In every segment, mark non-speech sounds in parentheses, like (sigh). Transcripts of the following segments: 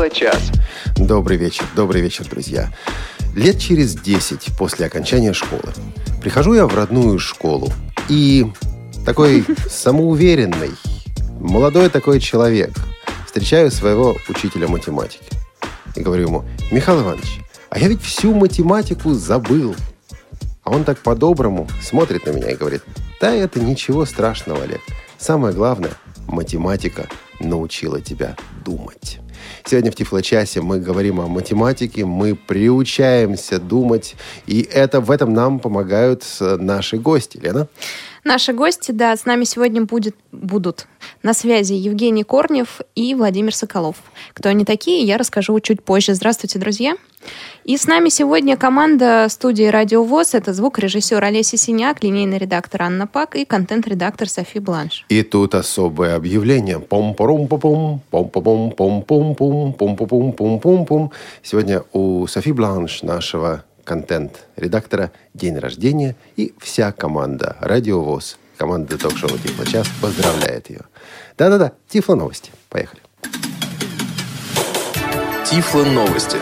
Тифло-час. Добрый вечер, добрый вечер, друзья. Лет через 10 после окончания школы прихожу я в родную школу и такой (laughs) самоуверенный, молодой такой человек встречаю своего учителя математики и говорю ему, Михаил Иванович, а я ведь всю математику забыл. А он так по-доброму смотрит на меня и говорит, да это ничего страшного, Олег. Самое главное, математика научила тебя думать. Сегодня в Тифлочасе мы говорим о математике, мы приучаемся думать, и это, в этом нам помогают наши гости. Лена? Наши гости, да, с нами сегодня будет, будут на связи Евгений Корнев и Владимир Соколов. Кто они такие, я расскажу чуть позже. Здравствуйте, друзья. И с нами сегодня команда студии «Радио ВОЗ». Это звукорежиссер Олеся Синяк, линейный редактор Анна Пак и контент-редактор Софи Бланш. И тут особое объявление. пом пом пом пом пом пом пом пом пом пом пом пом пом пом Сегодня у Софи Бланш, нашего контент-редактора, день рождения, и вся команда «Радио ВОЗ», команда ток-шоу «Тифло час» поздравляет ее. Да-да-да, Тифло новости. Поехали. Тифло новости.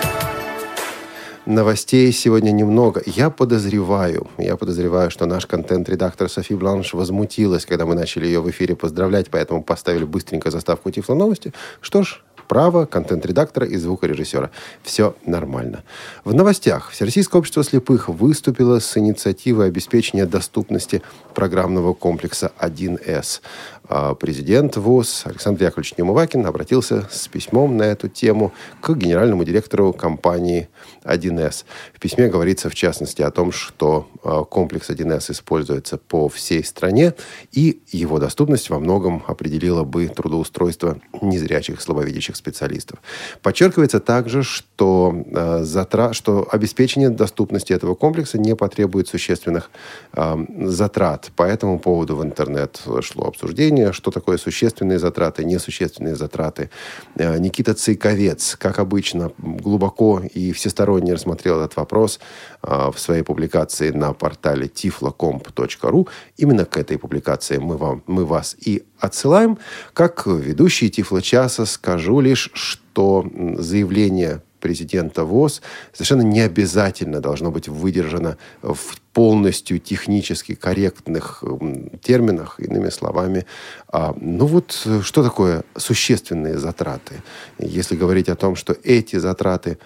Новостей сегодня немного. Я подозреваю, я подозреваю, что наш контент-редактор Софи Бланш возмутилась, когда мы начали ее в эфире поздравлять, поэтому поставили быстренько заставку Тифло новости. Что ж, право контент-редактора и звукорежиссера. Все нормально. В новостях. Всероссийское общество слепых выступило с инициативой обеспечения доступности программного комплекса 1С. А президент ВОЗ Александр Яковлевич Немывакин обратился с письмом на эту тему к генеральному директору компании 1С. В письме говорится, в частности, о том, что а, комплекс 1С используется по всей стране, и его доступность во многом определила бы трудоустройство незрячих слабовидящих специалистов. Подчеркивается также, что, э, затра... что обеспечение доступности этого комплекса не потребует существенных э, затрат. По этому поводу в интернет шло обсуждение что такое существенные затраты, несущественные затраты. Никита Цейковец, как обычно, глубоко и всесторонне рассмотрел этот вопрос э, в своей публикации на портале tiflocomp.ru. Именно к этой публикации мы, вам, мы вас и отсылаем. Как ведущий Тифло-часа скажу лишь, что заявление президента ВОЗ совершенно не обязательно должно быть выдержано в полностью технически корректных терминах, иными словами. А, ну вот что такое существенные затраты? Если говорить о том, что эти затраты,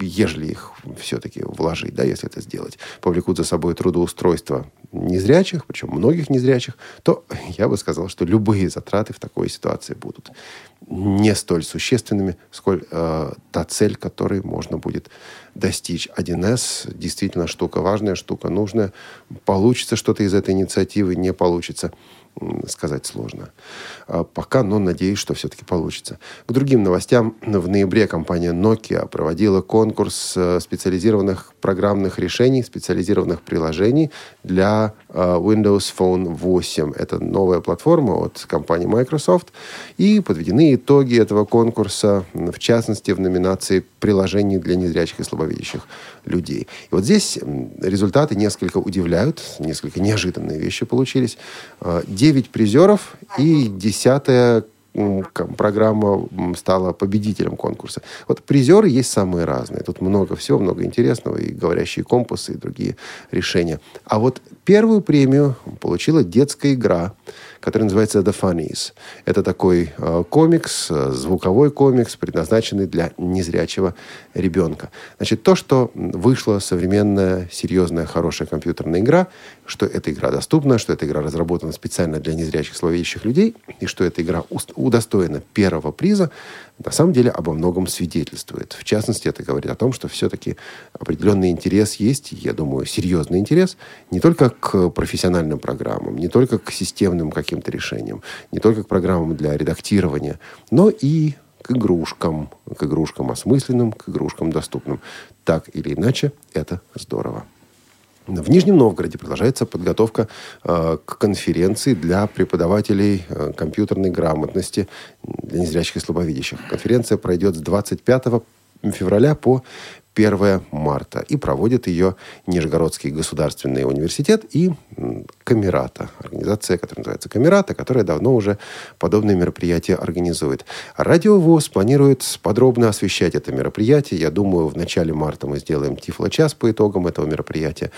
ежели их все-таки вложить, да, если это сделать, повлекут за собой трудоустройство незрячих, причем многих незрячих, то (laughs) я бы сказал, что любые затраты в такой ситуации будут не столь существенными, сколь э, та цель, которой можно будет достичь. 1С действительно штука важная, штука нужная. Получится что-то из этой инициативы, не получится сказать сложно. А пока, но надеюсь, что все-таки получится. К другим новостям. В ноябре компания Nokia проводила конкурс э, специализированных программных решений, специализированных приложений для э, Windows Phone 8. Это новая платформа от компании Microsoft. И подведены итоги этого конкурса, в частности, в номинации «Приложений для незрячих и слабовидящих людей». И вот здесь результаты несколько удивляют, несколько неожиданные вещи получились. 9 э, призеров и десятая программа стала победителем конкурса. Вот призеры есть самые разные. Тут много всего, много интересного, и говорящие компасы, и другие решения. А вот первую премию получила детская игра – который называется The Funnies. Это такой э, комикс, э, звуковой комикс, предназначенный для незрячего ребенка. Значит, то, что вышла современная, серьезная, хорошая компьютерная игра, что эта игра доступна, что эта игра разработана специально для незрячих, словеющих людей, и что эта игра удостоена первого приза, на самом деле обо многом свидетельствует. В частности, это говорит о том, что все-таки определенный интерес есть, я думаю, серьезный интерес, не только к профессиональным программам, не только к системным каким-то решениям, не только к программам для редактирования, но и к игрушкам, к игрушкам осмысленным, к игрушкам доступным. Так или иначе, это здорово. В Нижнем Новгороде продолжается подготовка э, к конференции для преподавателей э, компьютерной грамотности для незрячих и слабовидящих. Конференция пройдет с 25 февраля по 1 марта. И проводит ее Нижегородский государственный университет и Камерата. Организация, которая называется Камерата, которая давно уже подобные мероприятия организует. Радио ВОЗ планирует подробно освещать это мероприятие. Я думаю, в начале марта мы сделаем Тифло-час по итогам этого мероприятия.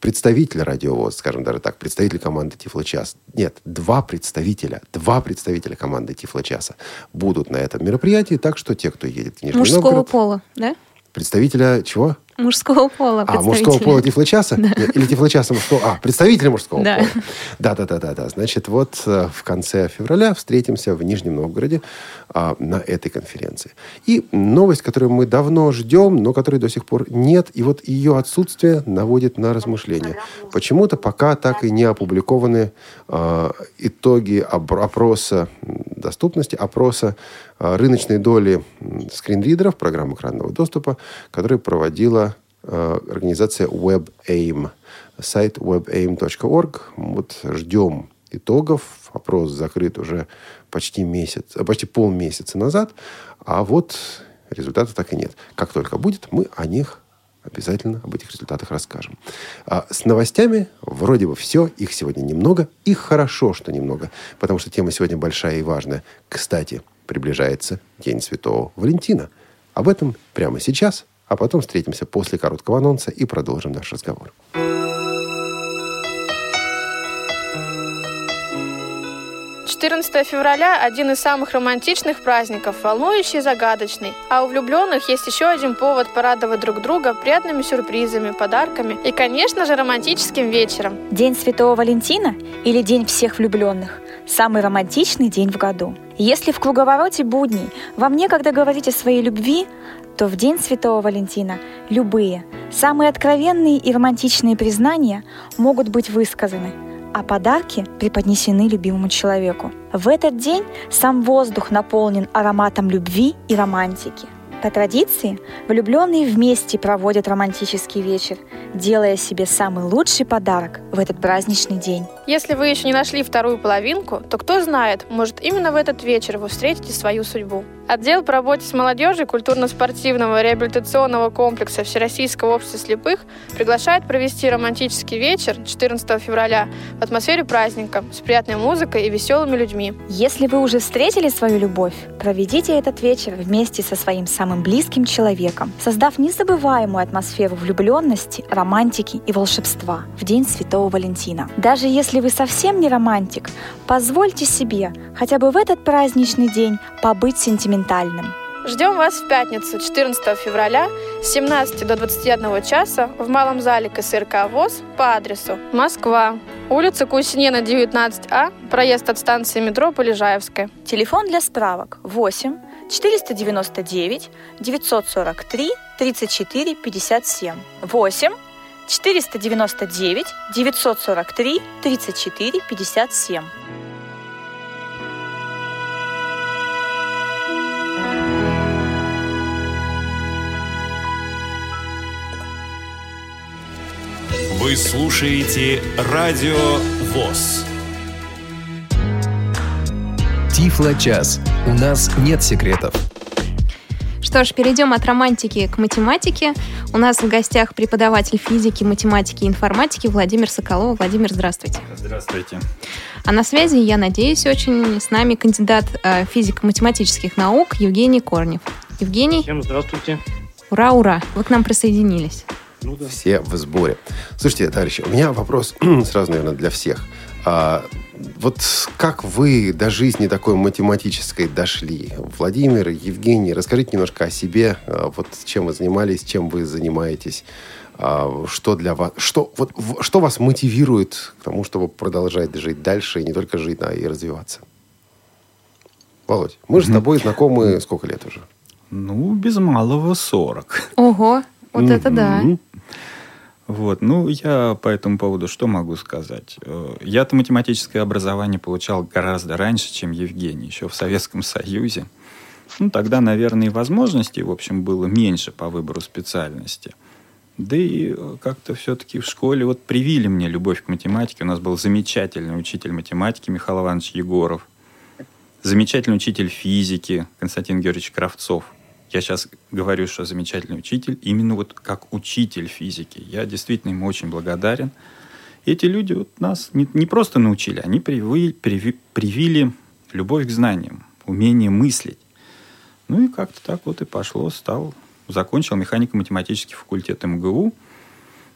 Представитель Радио ВОЗ, скажем даже так, представитель команды Тифло-час. Нет, два представителя, два представителя команды Тифло-часа будут на этом мероприятии. Так что те, кто едет в Нижний Мужского Новгород... пола, да? Представителя чего? Мужского пола А, мужского пола тифлочаса? Да. Или тифлочаса мужского? А, представителя мужского да. пола. Да-да-да-да. Значит, вот э, в конце февраля встретимся в Нижнем Новгороде а, на этой конференции. И новость, которую мы давно ждем, но которой до сих пор нет, и вот ее отсутствие наводит на размышления. Почему-то пока так и не опубликованы а, итоги опроса доступности, опроса а, рыночной доли скринридеров, программ экранного доступа, который проводила а, организация WebAIM. Сайт webaim.org. Вот ждем итогов. Опрос закрыт уже почти месяц, почти полмесяца назад. А вот результата так и нет. Как только будет, мы о них обязательно об этих результатах расскажем. А с новостями вроде бы все. Их сегодня немного. И хорошо, что немного. Потому что тема сегодня большая и важная. Кстати, приближается День Святого Валентина. Об этом прямо сейчас. А потом встретимся после короткого анонса и продолжим наш разговор. 14 февраля – один из самых романтичных праздников, волнующий и загадочный. А у влюбленных есть еще один повод порадовать друг друга приятными сюрпризами, подарками и, конечно же, романтическим вечером. День Святого Валентина или День всех влюбленных – самый романтичный день в году. Если в круговороте будней вам некогда говорить о своей любви, то в День Святого Валентина любые, самые откровенные и романтичные признания могут быть высказаны – а подарки преподнесены любимому человеку. В этот день сам воздух наполнен ароматом любви и романтики. По традиции, влюбленные вместе проводят романтический вечер, делая себе самый лучший подарок в этот праздничный день. Если вы еще не нашли вторую половинку, то кто знает, может именно в этот вечер вы встретите свою судьбу. Отдел по работе с молодежью культурно-спортивного реабилитационного комплекса Всероссийского общества слепых приглашает провести романтический вечер 14 февраля в атмосфере праздника с приятной музыкой и веселыми людьми. Если вы уже встретили свою любовь, проведите этот вечер вместе со своим самым близким человеком, создав незабываемую атмосферу влюбленности, романтики и волшебства в День Святого Валентина. Даже если вы совсем не романтик, позвольте себе хотя бы в этот праздничный день побыть сентиментальным сентиментальным. Ждем вас в пятницу, 14 февраля, с 17 до 21 часа в Малом зале КСРК ВОЗ по адресу Москва, улица Кусинена, 19А, проезд от станции метро Полежаевская. Телефон для справок 8 499 943 34 57 8 499 943 34 57 Вы слушаете Радио ВОЗ. Тифло-час. У нас нет секретов. Что ж, перейдем от романтики к математике. У нас в гостях преподаватель физики, математики и информатики Владимир Соколов. Владимир, здравствуйте. Здравствуйте. А на связи, я надеюсь, очень с нами кандидат э, физико-математических наук Евгений Корнев. Евгений. Всем здравствуйте. Ура, ура, вы к нам присоединились. Ну, да. Все в сборе. Слушайте, товарищи, у меня вопрос (clears throat) сразу, наверное, для всех. А, вот как вы до жизни такой математической дошли? Владимир, Евгений, расскажите немножко о себе. А, вот чем вы занимались, чем вы занимаетесь. А, что для вас, что, вот, что вас мотивирует к тому, чтобы продолжать жить дальше, и не только жить, а и развиваться? Володь, мы же с тобой знакомы сколько лет уже? Ну, без малого 40. Ого, вот это да. Вот, ну, я по этому поводу что могу сказать? Э, я-то математическое образование получал гораздо раньше, чем Евгений, еще в Советском Союзе. Ну, тогда, наверное, и возможностей, в общем, было меньше по выбору специальности. Да и э, как-то все-таки в школе вот привили мне любовь к математике. У нас был замечательный учитель математики Михаил Иванович Егоров, замечательный учитель физики Константин Георгиевич Кравцов. Я сейчас говорю, что замечательный учитель, именно вот как учитель физики. Я действительно ему очень благодарен. Эти люди вот нас не, не просто научили, они привили, приви, привили любовь к знаниям, умение мыслить. Ну и как-то так вот и пошло, стал, закончил механико-математический факультет МГУ.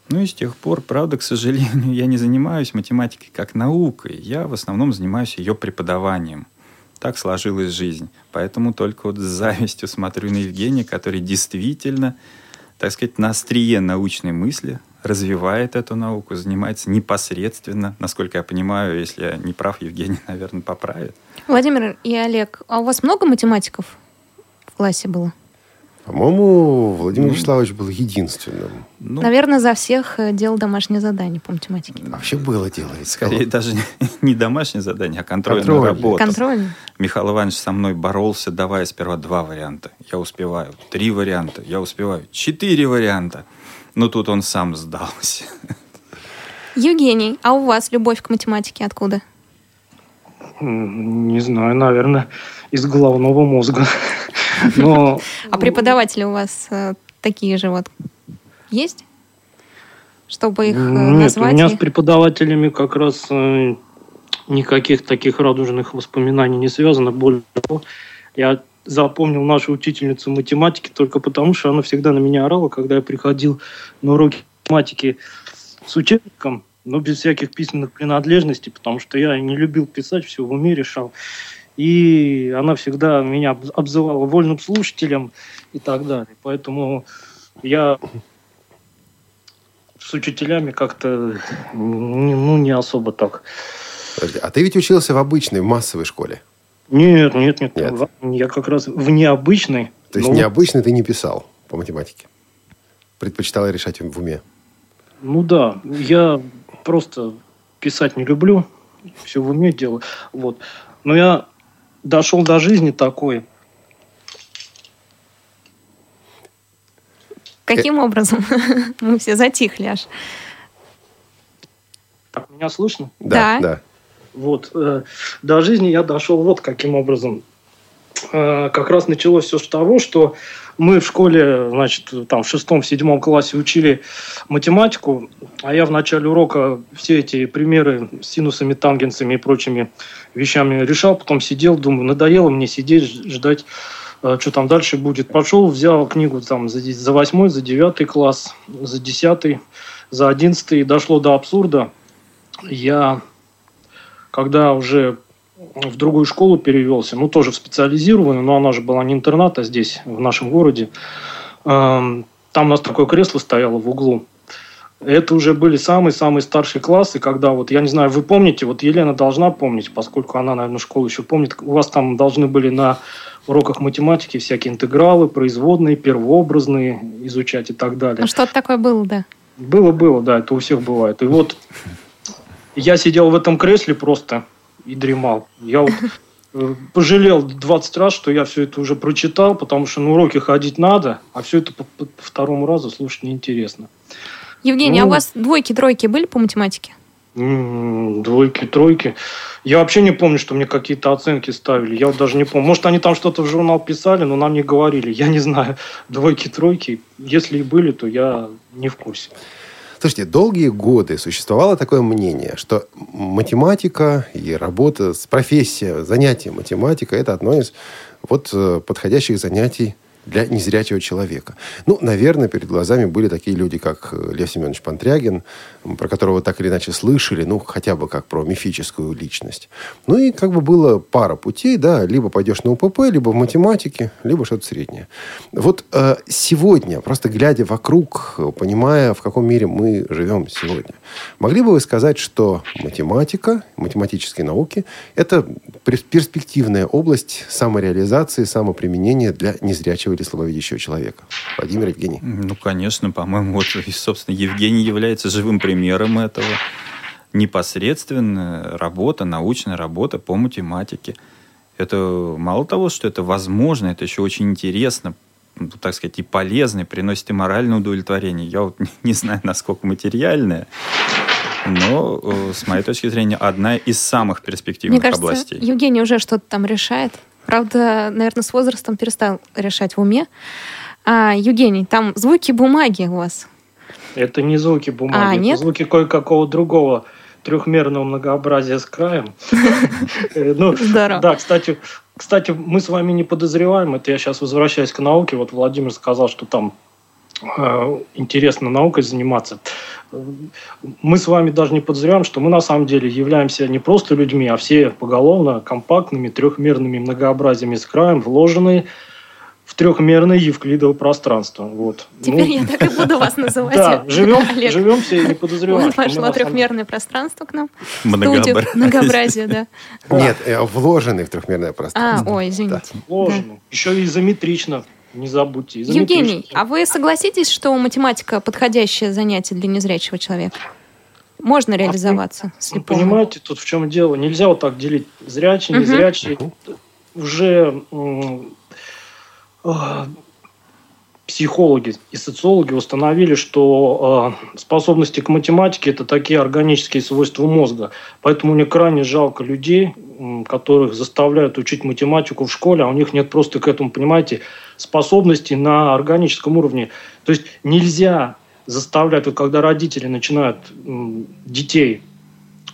Ну и с тех пор, правда, к сожалению, (laughs) я не занимаюсь математикой как наукой. Я в основном занимаюсь ее преподаванием. Так сложилась жизнь. Поэтому только вот с завистью смотрю на Евгения, который действительно, так сказать, на острие научной мысли развивает эту науку, занимается непосредственно. Насколько я понимаю, если я не прав, Евгений, (laughs) наверное, поправит. Владимир и Олег, а у вас много математиков в классе было? По-моему, Владимир ну, Вячеславович был единственным. Ну, Наверное, за всех э, делал домашнее задание по математике. Вообще было дело. Скорее даже не (laughs) домашнее задание, а контрольная Контроль. работа. Контроль. Михаил Иванович со мной боролся, давая сперва два варианта. Я успеваю. Три варианта. Я успеваю. Четыре варианта. Но тут он сам сдался. (laughs) Евгений, а у вас любовь к математике откуда? Не знаю, наверное, из головного мозга. Но... А преподаватели у вас э, такие же вот есть? Чтобы их э, Нет, назвать? у меня с преподавателями как раз э, никаких таких радужных воспоминаний не связано. Более того, я запомнил нашу учительницу математики только потому, что она всегда на меня орала, когда я приходил на уроки математики с учебником, но без всяких письменных принадлежностей, потому что я не любил писать, все в уме решал. И она всегда меня обзывала вольным слушателем и так далее. Поэтому я с учителями как-то ну, не особо так. Подожди, а ты ведь учился в обычной, в массовой школе? Нет, нет, нет. нет. Я как раз в необычной. То есть но... необычный ты не писал по математике? Предпочитал решать в уме? Ну да, я просто писать не люблю, все в уме делаю. Вот. Но я дошел до жизни такой. Каким э... образом? (laughs) Мы все затихли аж. Так, меня слышно? Да, да. да. Вот. Э, до жизни я дошел вот каким образом. Э, как раз началось все с того, что мы в школе, значит, там в шестом, седьмом классе учили математику, а я в начале урока все эти примеры с синусами, тангенсами и прочими вещами решал, потом сидел, думаю, надоело мне сидеть, ждать, э, что там дальше будет. Пошел, взял книгу там за, за восьмой, за девятый класс, за десятый, за одиннадцатый, дошло до абсурда. Я когда уже в другую школу перевелся, ну, тоже в специализированную, но она же была не интернат, а здесь, в нашем городе. Эм, там у нас такое кресло стояло в углу. Это уже были самые-самые старшие классы, когда вот, я не знаю, вы помните, вот Елена должна помнить, поскольку она, наверное, школу еще помнит, у вас там должны были на уроках математики всякие интегралы, производные, первообразные изучать и так далее. Ну, что-то такое было, да. Было-было, да, это у всех бывает. И вот я сидел в этом кресле просто и дремал. Я вот э, пожалел 20 раз, что я все это уже прочитал, потому что на уроки ходить надо, а все это по, по, второму разу слушать неинтересно. Евгений, ну, а у вас двойки, тройки были по математике? Двойки, тройки. Я вообще не помню, что мне какие-то оценки ставили. Я вот даже не помню. Может, они там что-то в журнал писали, но нам не говорили. Я не знаю. (laughs) Двойки, тройки. Если и были, то я не в курсе. Слушайте, долгие годы существовало такое мнение, что математика и работа с профессией, занятие математика – это одно из вот э, подходящих занятий для незрячего человека. Ну, наверное, перед глазами были такие люди, как э, Лев Семенович Пантрягин, про которого так или иначе слышали, ну, хотя бы как про мифическую личность. Ну, и как бы было пара путей, да, либо пойдешь на УПП, либо в математике, либо что-то среднее. Вот э, сегодня, просто глядя вокруг, понимая, в каком мире мы живем сегодня, могли бы вы сказать, что математика, математические науки – это перспективная область самореализации, самоприменения для незрячего или слабовидящего человека? Владимир Евгений. Ну, конечно, по-моему, вот, и, собственно, Евгений является живым примером этого. Непосредственная работа, научная работа по математике. Это мало того, что это возможно, это еще очень интересно, ну, так сказать, и полезно, и приносит и моральное удовлетворение. Я вот (laughs) не знаю, насколько материальное, но, э, с моей точки зрения, одна из самых перспективных Мне кажется, областей. Евгений уже что-то там решает. Правда, наверное, с возрастом перестал решать в уме. А, Евгений, там звуки бумаги у вас. Это не звуки бумаги, А, это нет? звуки кое-какого другого трехмерного многообразия с краем. (laughs) Э, Ну, да, кстати, кстати, мы с вами не подозреваем, это я сейчас возвращаюсь к науке, вот Владимир сказал, что там интересно наукой заниматься. Э, Мы с вами даже не подозреваем, что мы на самом деле являемся не просто людьми, а все поголовно компактными трехмерными многообразиями с краем, вложенные в трехмерное евклидово пространство. Вот. Теперь Ну, я так и буду вас называть. да, живем, Олег. живем все и не подозреваем. На самом- трехмерное пространство к нам. Многообразие. (laughs) Многообразие, да. Нет, э, вложенный в трехмерное А, пространство. ой, извините. Вложено. Еще и изометрично. Не забудьте. изометрично. Евгений, а вы согласитесь, что математика подходящее занятие для незрячего человека? Можно реализоваться Вы слепому? понимаете, тут в чем дело? Нельзя вот так делить зрячий, Мгм. незрячий. Уже а, психологи и социологи установили, что а, способности к математике – это такие органические свойства мозга. Поэтому мне крайне жалко людей, которых заставляют учить математику в школе, а у них нет просто к этому, понимаете, способностей на органическом уровне. То есть нельзя заставлять, вот когда родители начинают детей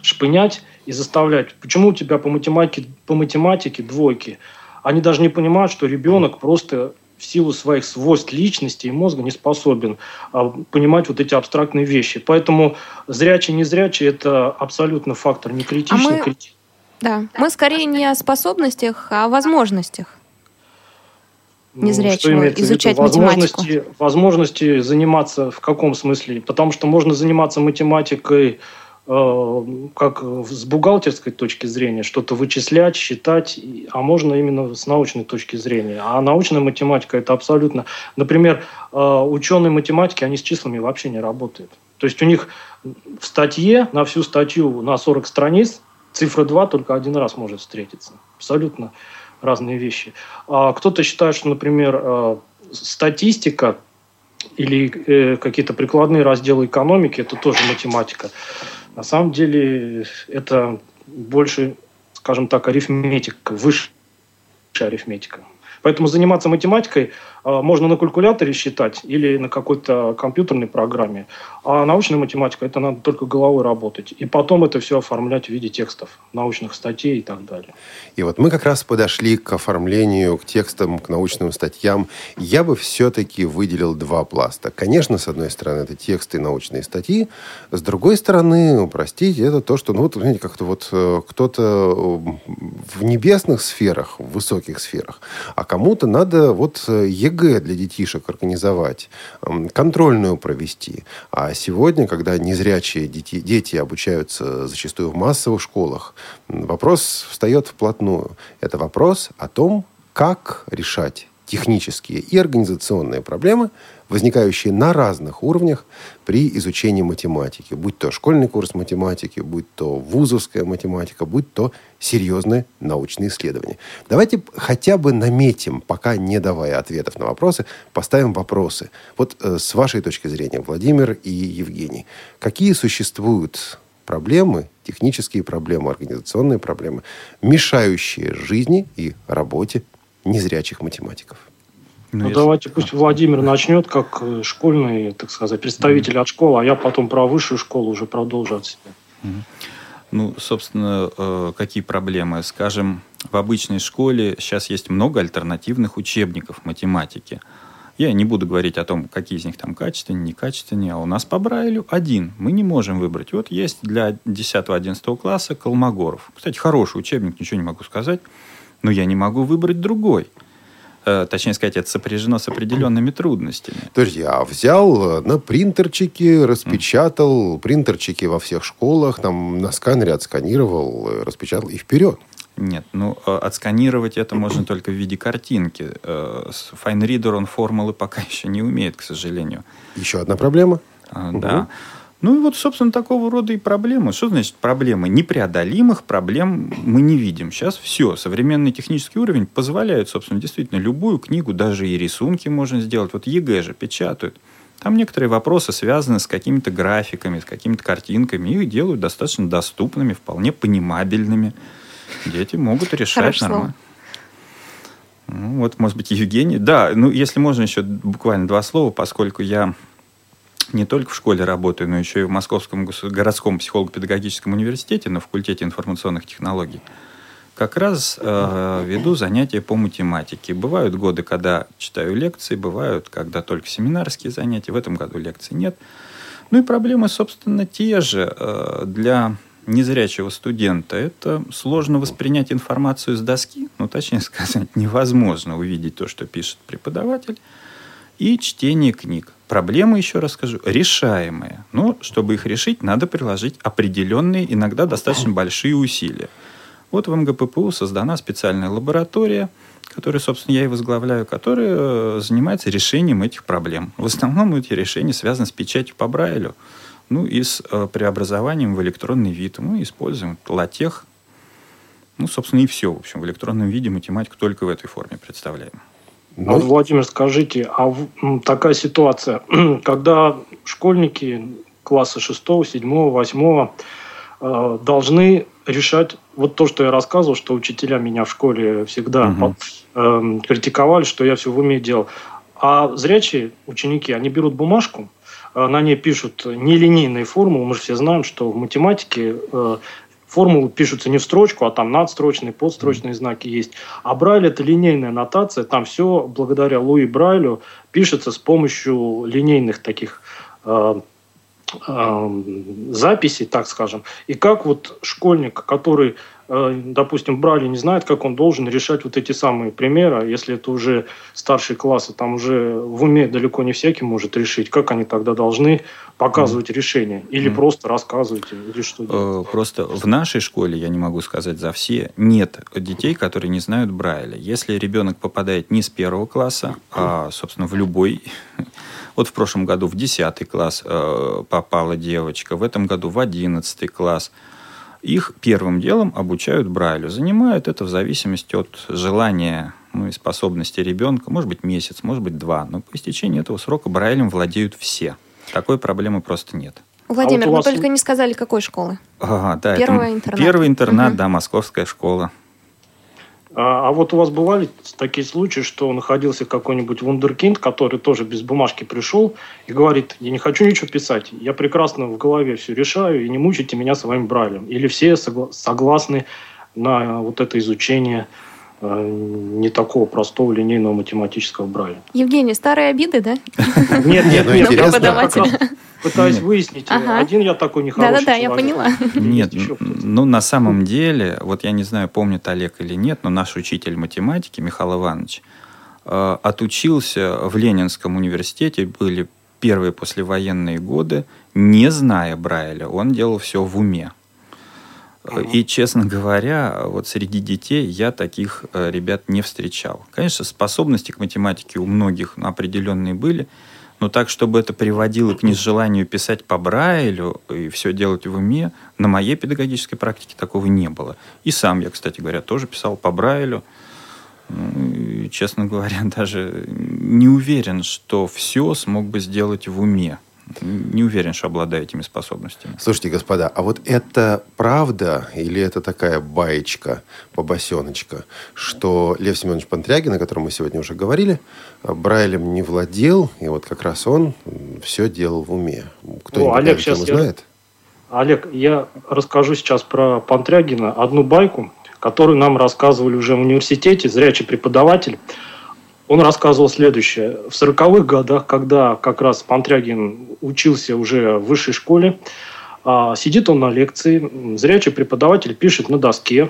шпынять и заставлять. Почему у тебя по математике, по математике двойки? Они даже не понимают, что ребенок просто в силу своих свойств личности и мозга не способен а, понимать вот эти абстрактные вещи. Поэтому зрячий, незрячий – это абсолютно фактор не критичный. А мы- крити- Да. Мы скорее не о способностях, а о возможностях. Ну, незрячего виду? изучать возможности, возможности заниматься в каком смысле? Потому что можно заниматься математикой э, как с бухгалтерской точки зрения, что-то вычислять, считать, а можно именно с научной точки зрения. А научная математика это абсолютно... Например, э, ученые математики, они с числами вообще не работают. То есть у них в статье, на всю статью на 40 страниц, цифра 2 только один раз может встретиться. Абсолютно разные вещи. А кто-то считает, что, например, э, статистика или э, какие-то прикладные разделы экономики – это тоже математика. На самом деле это больше, скажем так, арифметика, высшая арифметика. Поэтому заниматься математикой можно на калькуляторе считать или на какой-то компьютерной программе. А научная математика – это надо только головой работать. И потом это все оформлять в виде текстов, научных статей и так далее. И вот мы как раз подошли к оформлению, к текстам, к научным статьям. Я бы все-таки выделил два пласта. Конечно, с одной стороны, это тексты научные статьи. С другой стороны, ну, простите, это то, что, ну, вот, знаете, как-то вот э, кто-то э, в небесных сферах, в высоких сферах, а кому-то надо вот э, ЕГЭ для детишек организовать, контрольную провести. А сегодня, когда незрячие дети, дети обучаются зачастую в массовых школах, вопрос встает вплотную. Это вопрос о том, как решать технические и организационные проблемы, возникающие на разных уровнях при изучении математики. Будь то школьный курс математики, будь то вузовская математика, будь то серьезные научные исследования. Давайте хотя бы наметим, пока не давая ответов на вопросы, поставим вопросы. Вот э, с вашей точки зрения, Владимир и Евгений, какие существуют проблемы, технические проблемы, организационные проблемы, мешающие жизни и работе незрячих математиков? Ну, Ну, если- давайте пусть Владимир начнет как э, школьный, так сказать, представитель от школы, а я потом про высшую школу уже продолжу от себя. Ну, собственно, э, какие проблемы? Скажем, в обычной школе сейчас есть много альтернативных учебников математики. Я не буду говорить о том, какие из них там качественнее, некачественнее, а у нас по Брайлю один. Мы не можем выбрать. Вот есть для 10-11 класса Колмогоров. Кстати, хороший учебник, ничего не могу сказать, но я не могу выбрать другой. Э, Точнее сказать, это сопряжено с определенными трудностями. Подожди, а взял э, на принтерчике, распечатал, принтерчики во всех школах, там на сканере отсканировал, э, распечатал и вперед. Нет, ну, отсканировать это можно только в виде картинки. FineReader он формулы пока (laughs) еще не умеет, к сожалению. Еще одна проблема. А, Мгм. Ну и вот, собственно, такого рода и проблемы. Что значит проблемы? Непреодолимых проблем мы не видим. Сейчас все. Современный технический уровень позволяет, собственно, действительно любую книгу, даже и рисунки можно сделать. Вот ЕГЭ же печатают. Там некоторые вопросы связаны с какими-то графиками, с какими-то картинками. Их делают достаточно доступными, вполне понимабельными. Дети могут решать Хорошее слово. нормально. Ну, вот, может быть, Евгений. Да, ну, если можно еще буквально два слова, поскольку я не только в школе работаю, но еще и в Московском городском психолого-педагогическом университете на факультете информационных технологий. Как раз э, веду занятия по математике. Бывают годы, когда читаю лекции, бывают, когда только семинарские занятия. В этом году лекций нет. Ну и проблемы, собственно, те же. Э, для незрячего студента это сложно воспринять информацию с доски, ну, точнее (laughs) сказать, невозможно увидеть то, что пишет преподаватель, и чтение книг. Проблемы, еще раз скажу, решаемые. Но чтобы их решить, надо приложить определенные, иногда достаточно большие усилия. Вот в МГППУ создана специальная лаборатория, которую, собственно, я и возглавляю, которая э, занимается решением этих проблем. В основном эти решения связаны с печатью по Брайлю, ну и с э, преобразованием в электронный вид. Мы используем латех, ну, собственно, и все. В общем, в электронном виде математику только в этой форме представляем. Ну, вот, Владимир, скажите, а такая ситуация, (clears throat) когда школьники класса 6, 7, 8 э, должны решать вот то, что я рассказывал, что учителя меня в школе всегда угу. э, критиковали, что я все в уме делал. А зрячие ученики, они берут бумажку, э, на ней пишут нелинейные формулы. Мы же все знаем, что в математике э, формулы пишутся не в строчку, а там надстрочные, подстрочные знаки есть. А Брайль это линейная нотация, там все благодаря Луи Брайлю пишется с помощью линейных таких э, э, записей, так скажем. И как вот школьник, который допустим, брали, не знает, как он должен решать вот эти самые примеры, если это уже старшие классы, там уже в уме далеко не всякий может решить, как они тогда должны показывать mm. решение, или mm. просто рассказывать, или что э, делать? Просто в нашей школе, я не могу сказать за все, нет детей, которые не знают Брайля. Если ребенок попадает не с первого класса, а, собственно, в любой (laughs) вот в прошлом году в 10 класс э, попала девочка, в этом году в 11 класс – их первым делом обучают Брайлю. Занимают это в зависимости от желания ну, и способности ребенка. Может быть, месяц, может быть, два. Но по истечении этого срока Брайлем владеют все. Такой проблемы просто нет. Владимир, а вот вас... вы только не сказали, какой школы? Ага, да, Первый интернат. Первый интернат, угу. да, московская школа. А, а вот у вас бывали такие случаи, что находился какой-нибудь вундеркинд, который тоже без бумажки пришел и говорит, я не хочу ничего писать, я прекрасно в голове все решаю, и не мучайте меня своим брайлем. Или все согла- согласны на вот это изучение не такого простого линейного математического брайля. Евгений, старые обиды, да? Нет, нет, ну, нет пытаюсь выяснить. Ага. Один я такой нехороший Да-да-да, я поняла. Нет, ну на самом деле, вот я не знаю, помнит Олег или нет, но наш учитель математики Михаил Иванович э, отучился в Ленинском университете, были первые послевоенные годы, не зная Брайля, он делал все в уме. И, честно говоря, вот среди детей я таких э, ребят не встречал. Конечно, способности к математике у многих определенные были, но так, чтобы это приводило к нежеланию писать по Брайлю и все делать в уме, на моей педагогической практике такого не было. И сам я, кстати говоря, тоже писал по Брайлю. Ну, и, честно говоря, (laughs) даже не уверен, что все смог бы сделать в уме не уверен, что обладаю этими способностями. Слушайте, господа, а вот это правда или это такая баечка, побосеночка, что Лев Семенович Пантрягин, о котором мы сегодня уже говорили, Брайлем не владел, и вот как раз он все делал в уме. Кто-нибудь Олег сейчас знает? Я... Олег, я расскажу сейчас про Пантрягина одну байку, которую нам рассказывали уже в университете, зрячий преподаватель он рассказывал следующее. В 40-х годах, когда как раз Пантрягин учился уже в высшей школе, а, сидит он на лекции, зрячий преподаватель пишет на доске,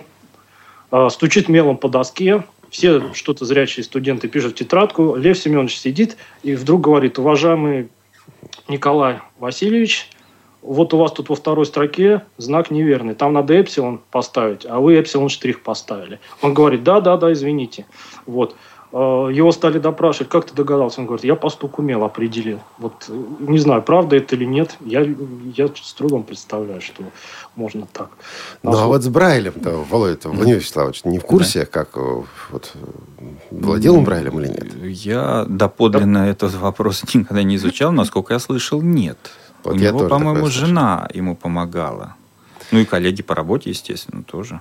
а, стучит мелом по доске, все что-то зрячие студенты пишут в тетрадку, Лев Семенович сидит и вдруг говорит, уважаемый Николай Васильевич, вот у вас тут во второй строке знак неверный, там надо эпсилон поставить, а вы эпсилон штрих поставили. Он говорит, да, да, да, извините. Вот. Э, его стали допрашивать, как ты догадался? Он говорит, я по стуку мел определил. Вот э, не знаю, правда это или нет, я, я с трудом представляю, что можно так. Ну а вот с Брайлем-то, Володя, Владимир Вячеславович, не в курсе, да. как э, вот, владел он Брайлем или нет? Я доподлинно да. этот вопрос (laughs) никогда не изучал, насколько я слышал, нет. Вот У него, по-моему, жена ему помогала. Ну и коллеги по работе, естественно, тоже.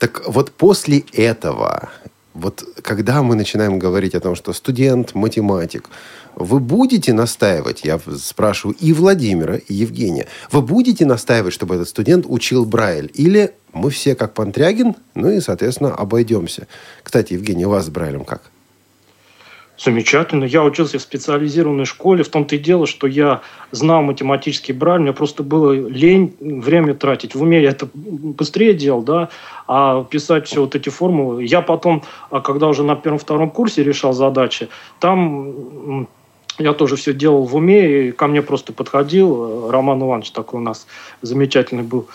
Так вот после этого вот когда мы начинаем говорить о том, что студент, математик, вы будете настаивать, я спрашиваю и Владимира, и Евгения, вы будете настаивать, чтобы этот студент учил Брайль? Или мы все как Пантрягин, ну и, соответственно, обойдемся? Кстати, Евгений, у вас с Брайлем как? Замечательно. Я учился в специализированной школе. В том-то и дело, что я знал математический брайль. Мне просто было лень время тратить. В уме я это быстрее делал, да, а писать все вот эти формулы. Я потом, а когда уже на первом-втором курсе решал задачи, там я тоже все делал в уме, и ко мне просто подходил Роман Иванович, такой у нас замечательный был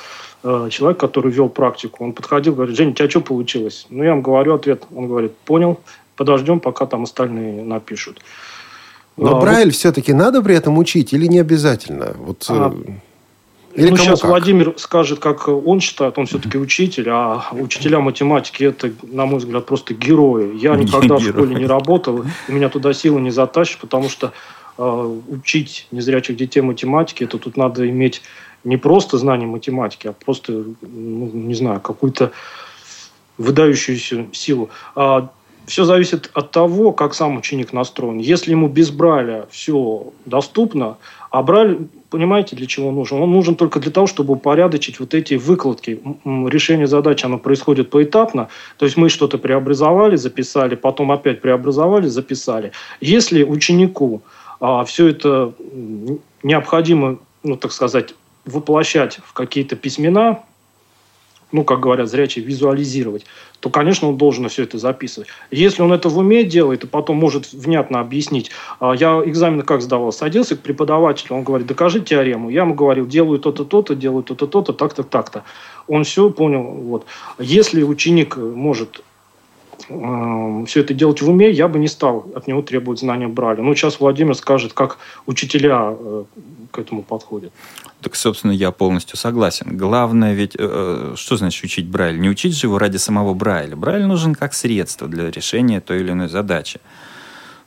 э, человек, который вел практику. Он подходил, говорит, Женя, у тебя что получилось? Ну, я ему говорю ответ. Он говорит, понял, подождем, пока там остальные напишут. Но а, Брайль вот... все-таки надо при этом учить или не обязательно? Вот, а, э, или ну, сейчас как? Владимир скажет, как он считает, он все-таки учитель, а учителя математики это, на мой взгляд, просто герои. Я (laughs) никогда в школе не работал, и меня туда силы не затащишь, потому что э, учить незрячих детей математике, это тут надо иметь не просто знание математики, а просто, ну, не знаю, какую-то выдающуюся силу. А все зависит от того, как сам ученик настроен. Если ему без Брайля все доступно, а Брайль, понимаете, для чего нужен? Он нужен только для того, чтобы упорядочить вот эти выкладки. Решение задачи, оно происходит поэтапно. То есть мы что-то преобразовали, записали, потом опять преобразовали, записали. Если ученику а, все это необходимо, ну, так сказать, воплощать в какие-то письмена, ну, как говорят зрячие, визуализировать, то, конечно, он должен все это записывать. Если он это в уме делает и потом может внятно объяснить, а, я экзамены как сдавал, садился к преподавателю, он говорит, докажи теорему. Я ему говорил, делаю то-то, то-то, делаю то-то, то-то, так-то, так-то. Он все понял. Вот. Если ученик может э, все это делать в уме, я бы не стал от него требовать знания Брайля. Ну, сейчас Владимир скажет, как учителя э, к этому подходят. Так, собственно, я полностью согласен. Главное ведь, э, что значит учить Брайль? Не учить же его ради самого Брайля. Брайль нужен как средство для решения той или иной задачи.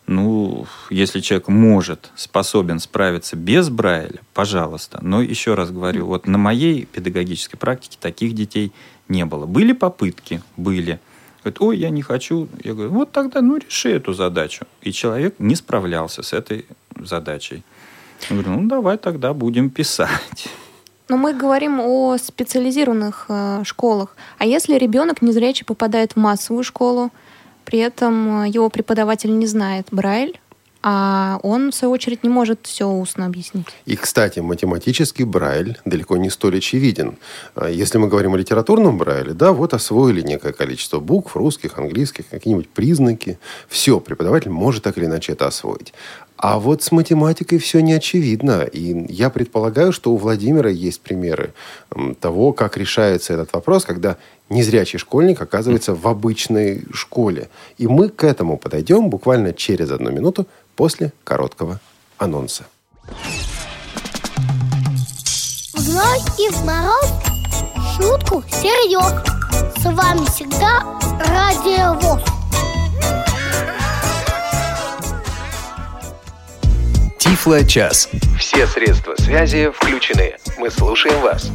Ну, если человек может, способен справиться без Брайля, пожалуйста. Но еще раз говорю, вот на моей педагогической практике таких детей не было. Были попытки, были. Говорит, ой, я не хочу. Я говорю, вот тогда, ну, реши эту задачу. И человек не справлялся с этой задачей. Я говорю, ну давай тогда будем писать. Но мы говорим о специализированных э, школах. А если ребенок незрячий попадает в массовую школу, при этом э, его преподаватель не знает Брайль, а он, в свою очередь, не может все устно объяснить. И, кстати, математический Брайль далеко не столь очевиден. А если мы говорим о литературном Брайле, да, вот освоили некое количество букв, русских, английских, какие-нибудь признаки. Все, преподаватель может так или иначе это освоить. А вот с математикой все не очевидно. И я предполагаю, что у Владимира есть примеры того, как решается этот вопрос, когда незрячий школьник оказывается в обычной школе. И мы к этому подойдем буквально через одну минуту после короткого анонса. Зной и в мороз шутку серьез. С вами всегда Радио ВОЗ. Тифло-час. Все средства связи включены. Мы слушаем вас.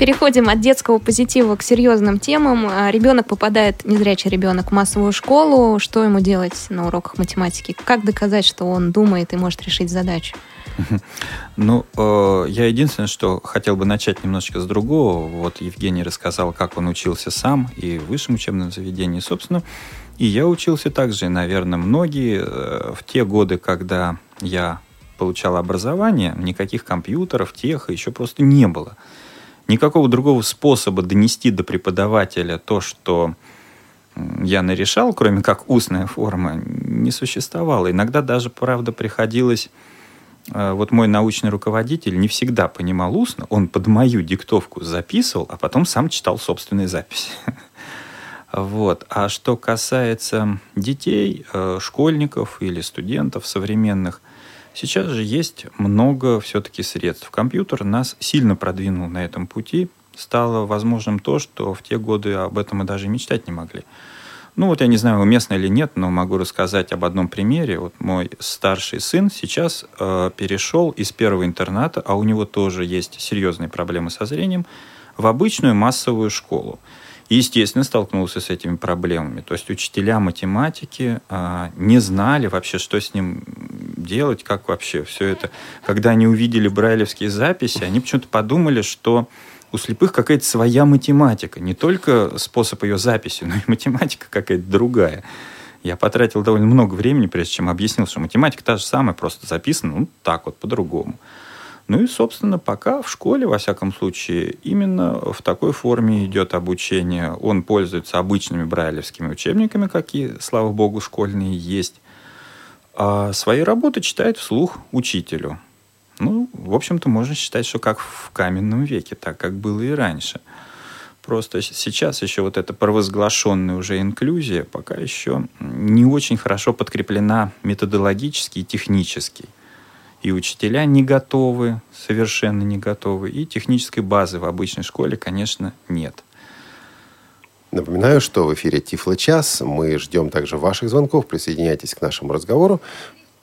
Переходим от детского позитива к серьезным темам. А, ребенок попадает, незрячий ребенок, в массовую школу. Что ему делать на уроках математики? Как доказать, что он думает и может решить задачу? (laughs) Ну, э, я единственное, что хотел бы начать немножечко с другого. Вот Евгений рассказал, как он учился сам и в высшем учебном заведении, собственно. И я учился также, наверное, многие э, в те годы, когда я получал образование, никаких компьютеров, тех еще просто не было. Никакого другого способа донести до преподавателя то, что я нарешал, кроме как устная форма, не существовало. Иногда даже, правда, приходилось... Э, вот мой научный руководитель не всегда понимал устно, он под мою диктовку записывал, а потом сам читал собственные записи. (laughs) Вот. А что касается детей, э, школьников или студентов современных, Сейчас же есть много все-таки средств. Компьютер нас сильно продвинул на этом пути. Стало возможным то, что в те годы об этом мы даже мечтать не могли. Ну вот я не знаю, уместно или нет, но могу рассказать об одном примере. Вот мой старший сын сейчас э, перешел из первого интерната, а у него тоже есть серьезные проблемы со зрением, в обычную массовую школу. И, естественно, столкнулся с этими проблемами. То есть учителя математики а, не знали вообще, что с ним делать, как вообще все это. Когда они увидели брайлевские записи, они почему-то подумали, что у слепых какая-то своя математика. Не только способ ее записи, но и математика какая-то другая. Я потратил довольно много времени, прежде чем объяснил, что математика та же самая, просто записана ну, так вот, по-другому. Ну и, собственно, пока в школе, во всяком случае, именно в такой форме идет обучение. Он пользуется обычными брайлевскими учебниками, какие, слава богу, школьные есть. А свои работы читает вслух учителю. Ну, в общем-то, можно считать, что как в каменном веке, так как было и раньше. Просто сейчас еще вот эта провозглашенная уже инклюзия пока еще не очень хорошо подкреплена методологически и технически. И учителя не готовы, совершенно не готовы, и технической базы в обычной школе, конечно, нет. Напоминаю, что в эфире Тифло час. Мы ждем также ваших звонков. Присоединяйтесь к нашему разговору.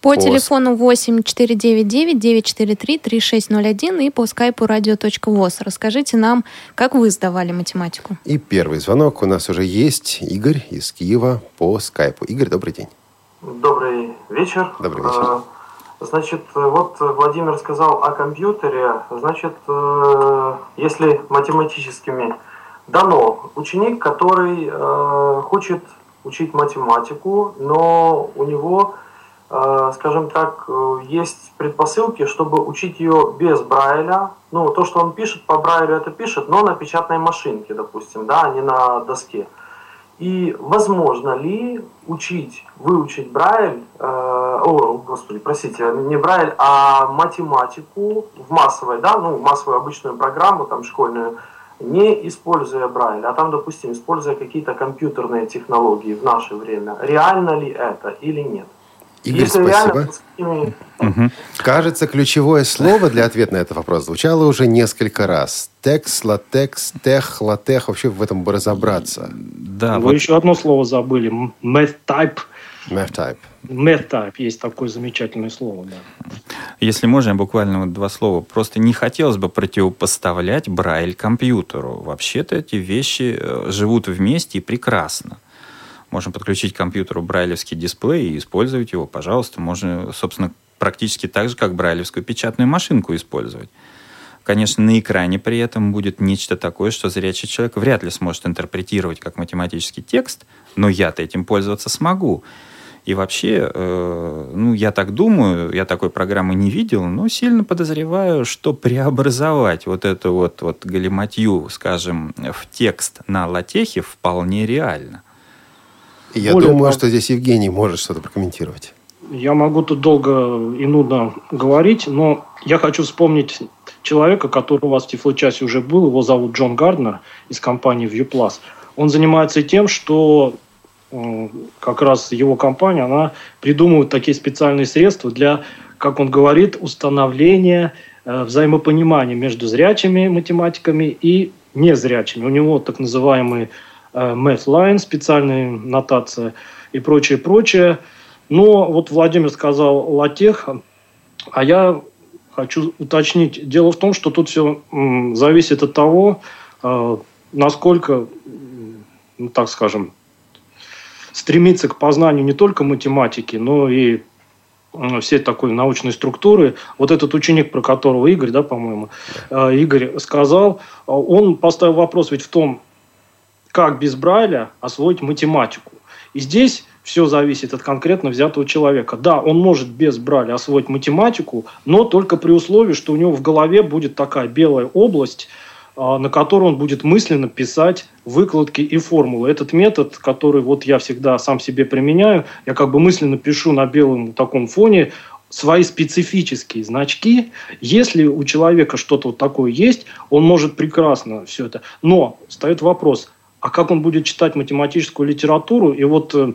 По, по телефону 8 499 943 3601 и по скайпу radio.voz. Расскажите нам, как вы сдавали математику. И первый звонок у нас уже есть. Игорь из Киева по скайпу. Игорь, добрый день. Добрый вечер. Добрый вечер. Значит, вот Владимир сказал о компьютере. Значит, э, если математическими дано ученик, который э, хочет учить математику, но у него, э, скажем так, есть предпосылки, чтобы учить ее без Брайля. Ну, то, что он пишет по Брайлю, это пишет, но на печатной машинке, допустим, да, а не на доске. И возможно ли учить, выучить Брайль, э, о, господи, простите, не Брайль, а математику в массовой, да, ну, массовую обычную программу, там, школьную, не используя Брайль, а там, допустим, используя какие-то компьютерные технологии в наше время. Реально ли это или нет? Игорь, Если спасибо. Реально, угу. Кажется, ключевое слово для ответа на этот вопрос звучало уже несколько раз. Текс, латекс, тех, латех. Вообще в этом бы разобраться. Да, Вы вот... еще одно слово забыли. Math type. Math type. Math type. Есть такое замечательное слово, да. Если можно, буквально вот два слова. Просто не хотелось бы противопоставлять Брайль компьютеру. Вообще-то эти вещи э, живут вместе и прекрасно. Можно подключить к компьютеру брайлевский дисплей и использовать его, пожалуйста. Можно, собственно, практически так же, как брайлевскую печатную машинку использовать. Конечно, на экране при этом будет нечто такое, что зрячий человек вряд ли сможет интерпретировать как математический текст, но я-то этим пользоваться смогу. И вообще, э, ну, я так думаю, я такой программы не видел, но сильно подозреваю, что преобразовать вот эту вот, вот галиматью, скажем, в текст на латехе вполне реально. Я Более думаю, того, что здесь Евгений может что-то прокомментировать. Я могу тут долго и нудно говорить, но я хочу вспомнить человека, который у вас в Тифлочасе уже был. Его зовут Джон Гарднер из компании ViewPlus. Он занимается тем, что э, как раз его компания, она придумывает такие специальные средства для, как он говорит, установления э, взаимопонимания между зрячими математиками и незрячими. У него так называемый Э, MathLine, специальная нотация и прочее, прочее. Но вот Владимир сказал латех, а я хочу уточнить. Дело в том, что тут все зависит от того, э, насколько, ну, так скажем, стремиться к познанию не только математики, но и всей такой научной структуры. Вот этот ученик, про которого Игорь, да, по-моему, э, Игорь сказал, он поставил вопрос ведь в том, как без Брайля освоить математику. И здесь все зависит от конкретно взятого человека. Да, он может без Брайля освоить математику, но только при условии, что у него в голове будет такая белая область, а, на которой он будет мысленно писать выкладки и формулы. Этот метод, который вот я всегда сам себе применяю, я как бы мысленно пишу на белом таком фоне свои специфические значки. Если у человека что-то вот такое есть, он может прекрасно все это. Но встает вопрос, а как он будет читать математическую литературу? И вот э,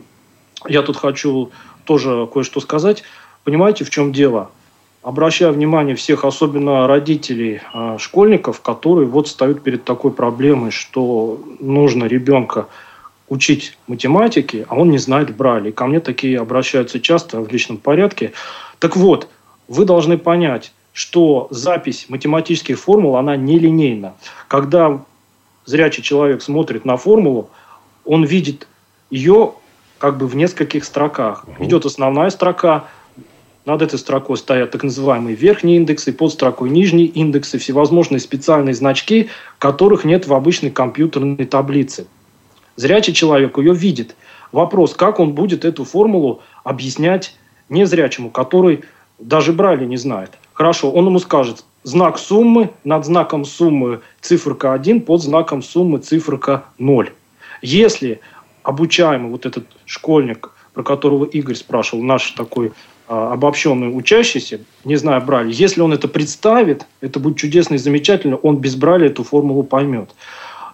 я тут хочу тоже кое-что сказать. Понимаете, в чем дело? Обращаю внимание всех, особенно родителей э, школьников, которые вот встают перед такой проблемой, что нужно ребенка учить математике, а он не знает Брайля. И ко мне такие обращаются часто в личном порядке. Так вот, вы должны понять, что запись математических формул, она нелинейна. Когда зрячий человек смотрит на формулу, он видит ее как бы в нескольких строках. Угу. Идет основная строка, над этой строкой стоят так называемые верхние индексы, под строкой нижние индексы, всевозможные специальные значки, которых нет в обычной компьютерной таблице. Зрячий человек ее видит. Вопрос, как он будет эту формулу объяснять незрячему, который даже Брайля не знает. Хорошо, он ему скажет, знак суммы, над знаком суммы циферка 1, под знаком суммы циферка 0. Если обучаемый вот этот школьник, про которого Игорь спрашивал, наш такой а, обобщенный учащийся, не зная Брайля, если он это представит, это будет чудесно и замечательно, он без Брайля эту формулу поймет.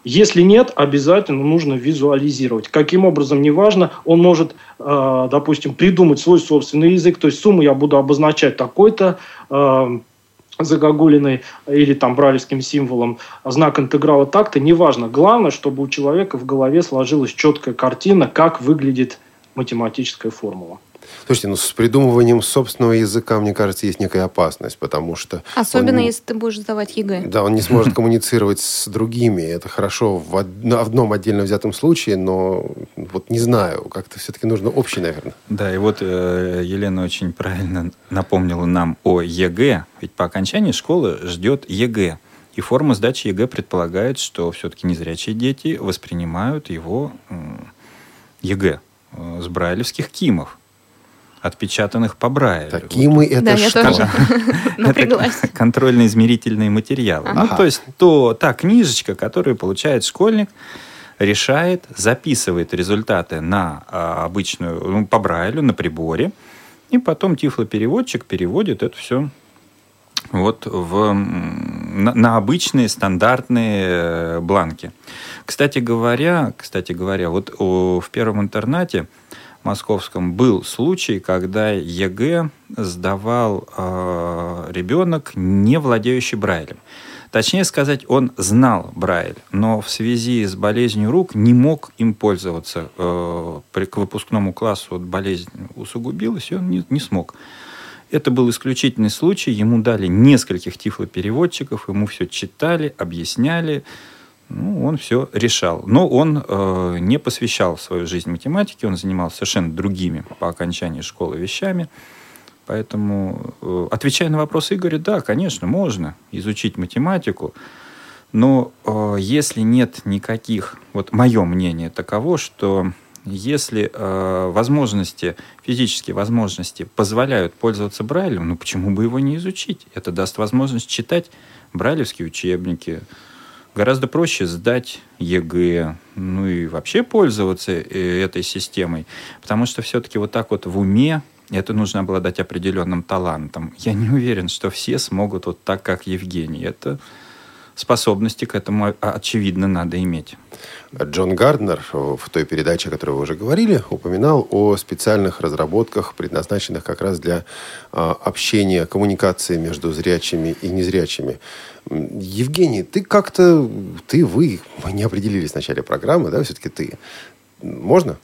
Если нет, обязательно нужно визуализировать. Каким образом, неважно, он может, а, допустим, придумать свой собственный язык, то есть сумму я буду обозначать такой-то, а, загогулиной или там бралевским символом знак интеграла так-то, неважно. Главное, чтобы у человека в голове сложилась четкая картина, как выглядит математическая формула. Слушайте, ну с придумыванием собственного языка, мне кажется, есть некая опасность, потому что... Особенно, он, если ты будешь сдавать ЕГЭ. Да, он не сможет коммуницировать с другими. Это хорошо в одном отдельно взятом случае, но вот не знаю, как-то все-таки нужно общий, наверное. Да, и вот э, Елена очень правильно напомнила нам о ЕГЭ. Ведь по окончании школы ждет ЕГЭ. И форма сдачи ЕГЭ предполагает, что все-таки незрячие дети воспринимают его ЕГЭ э, с брайлевских кимов отпечатанных по Брайлю. Такие мы это да, что? Я тоже (laughs) напряглась. контрольно-измерительные материалы. Ну, то есть то, та книжечка, которую получает школьник, решает, записывает результаты на а, обычную, ну, по Брайлю, на приборе, и потом тифлопереводчик переводит это все вот в, на, на обычные стандартные э, бланки. Кстати говоря, кстати говоря, вот в первом интернате московском был случай, когда ЕГЭ сдавал э, ребенок, не владеющий Брайлем. Точнее сказать, он знал Брайль, но в связи с болезнью рук не мог им пользоваться. Э, к выпускному классу вот болезнь усугубилась, и он не, не смог. Это был исключительный случай. Ему дали нескольких тифлопереводчиков, ему все читали, объясняли ну, он все решал. Но он э, не посвящал свою жизнь математике, он занимался совершенно другими по окончании школы вещами. Поэтому, э, отвечая на вопрос Игоря, да, конечно, можно изучить математику, но э, если нет никаких, вот мое мнение таково, что если э, возможности, физические возможности позволяют пользоваться Брайлем, ну почему бы его не изучить? Это даст возможность читать брайлевские учебники, Гораздо проще сдать ЕГЭ, ну и вообще пользоваться э, этой системой, потому что все-таки вот так вот в уме это нужно обладать определенным талантом. Я не уверен, что все смогут вот так, как Евгений. Это способности к этому, очевидно, надо иметь. Джон Гарднер в той передаче, о которой вы уже говорили, упоминал о специальных разработках, предназначенных как раз для а, общения, коммуникации между зрячими и незрячими. Евгений, ты как-то, ты, вы, мы не определились в начале программы, да, все-таки ты. Можно?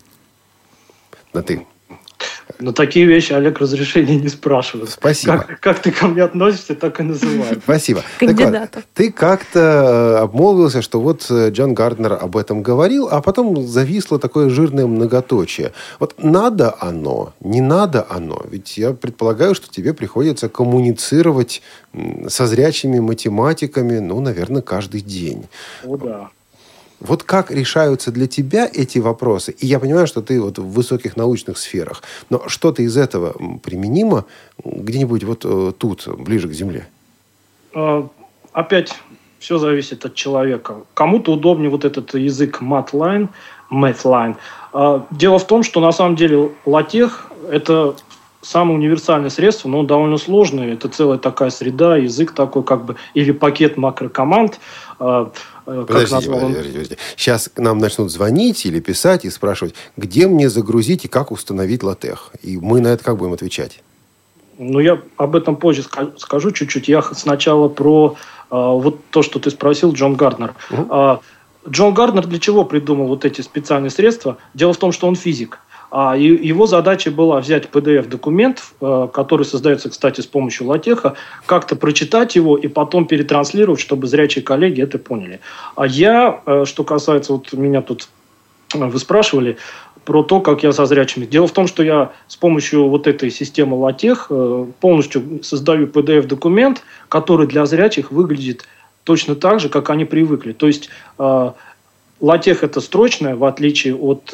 На ты. На такие вещи Олег разрешения не спрашивает. Спасибо. Как, как ты ко мне относишься, так и называю. Спасибо. Кандидатов. Вот, ты как-то э, обмолвился, что вот э, Джон Гарднер об этом говорил, а потом зависло такое жирное многоточие. Вот надо оно, не надо оно. Ведь я предполагаю, что тебе приходится коммуницировать со зрячими математиками, ну, наверное, каждый день. О, да. Вот как решаются для тебя эти вопросы? И я понимаю, что ты вот в высоких научных сферах, но что-то из этого применимо где-нибудь вот э, тут, ближе к Земле? А, опять все зависит от человека. Кому-то удобнее вот этот язык MATLANE, MATLANE. А, дело в том, что на самом деле латех – это самое универсальное средство, но он довольно сложный. Это целая такая среда, язык такой как бы, или пакет макрокоманд. Э, подождите, подождите, подождите. Сейчас к нам начнут звонить или писать и спрашивать, где мне загрузить и как установить латех. И мы на это как будем отвечать? Ну, я об этом позже скажу чуть-чуть. Я сначала про э, вот то, что ты спросил, Джон Гарднер. Угу. Джон Гарднер для чего придумал вот эти специальные средства? Дело в том, что он физик. А его задача была взять PDF-документ, э, который создается, кстати, с помощью латеха, как-то прочитать его и потом перетранслировать, чтобы зрячие коллеги это поняли. А я, э, что касается, вот меня тут э, вы спрашивали про то, как я со зрячими. Дело в том, что я с помощью вот этой системы латех полностью создаю PDF-документ, который для зрячих выглядит точно так же, как они привыкли. То есть латех это строчное, в отличие от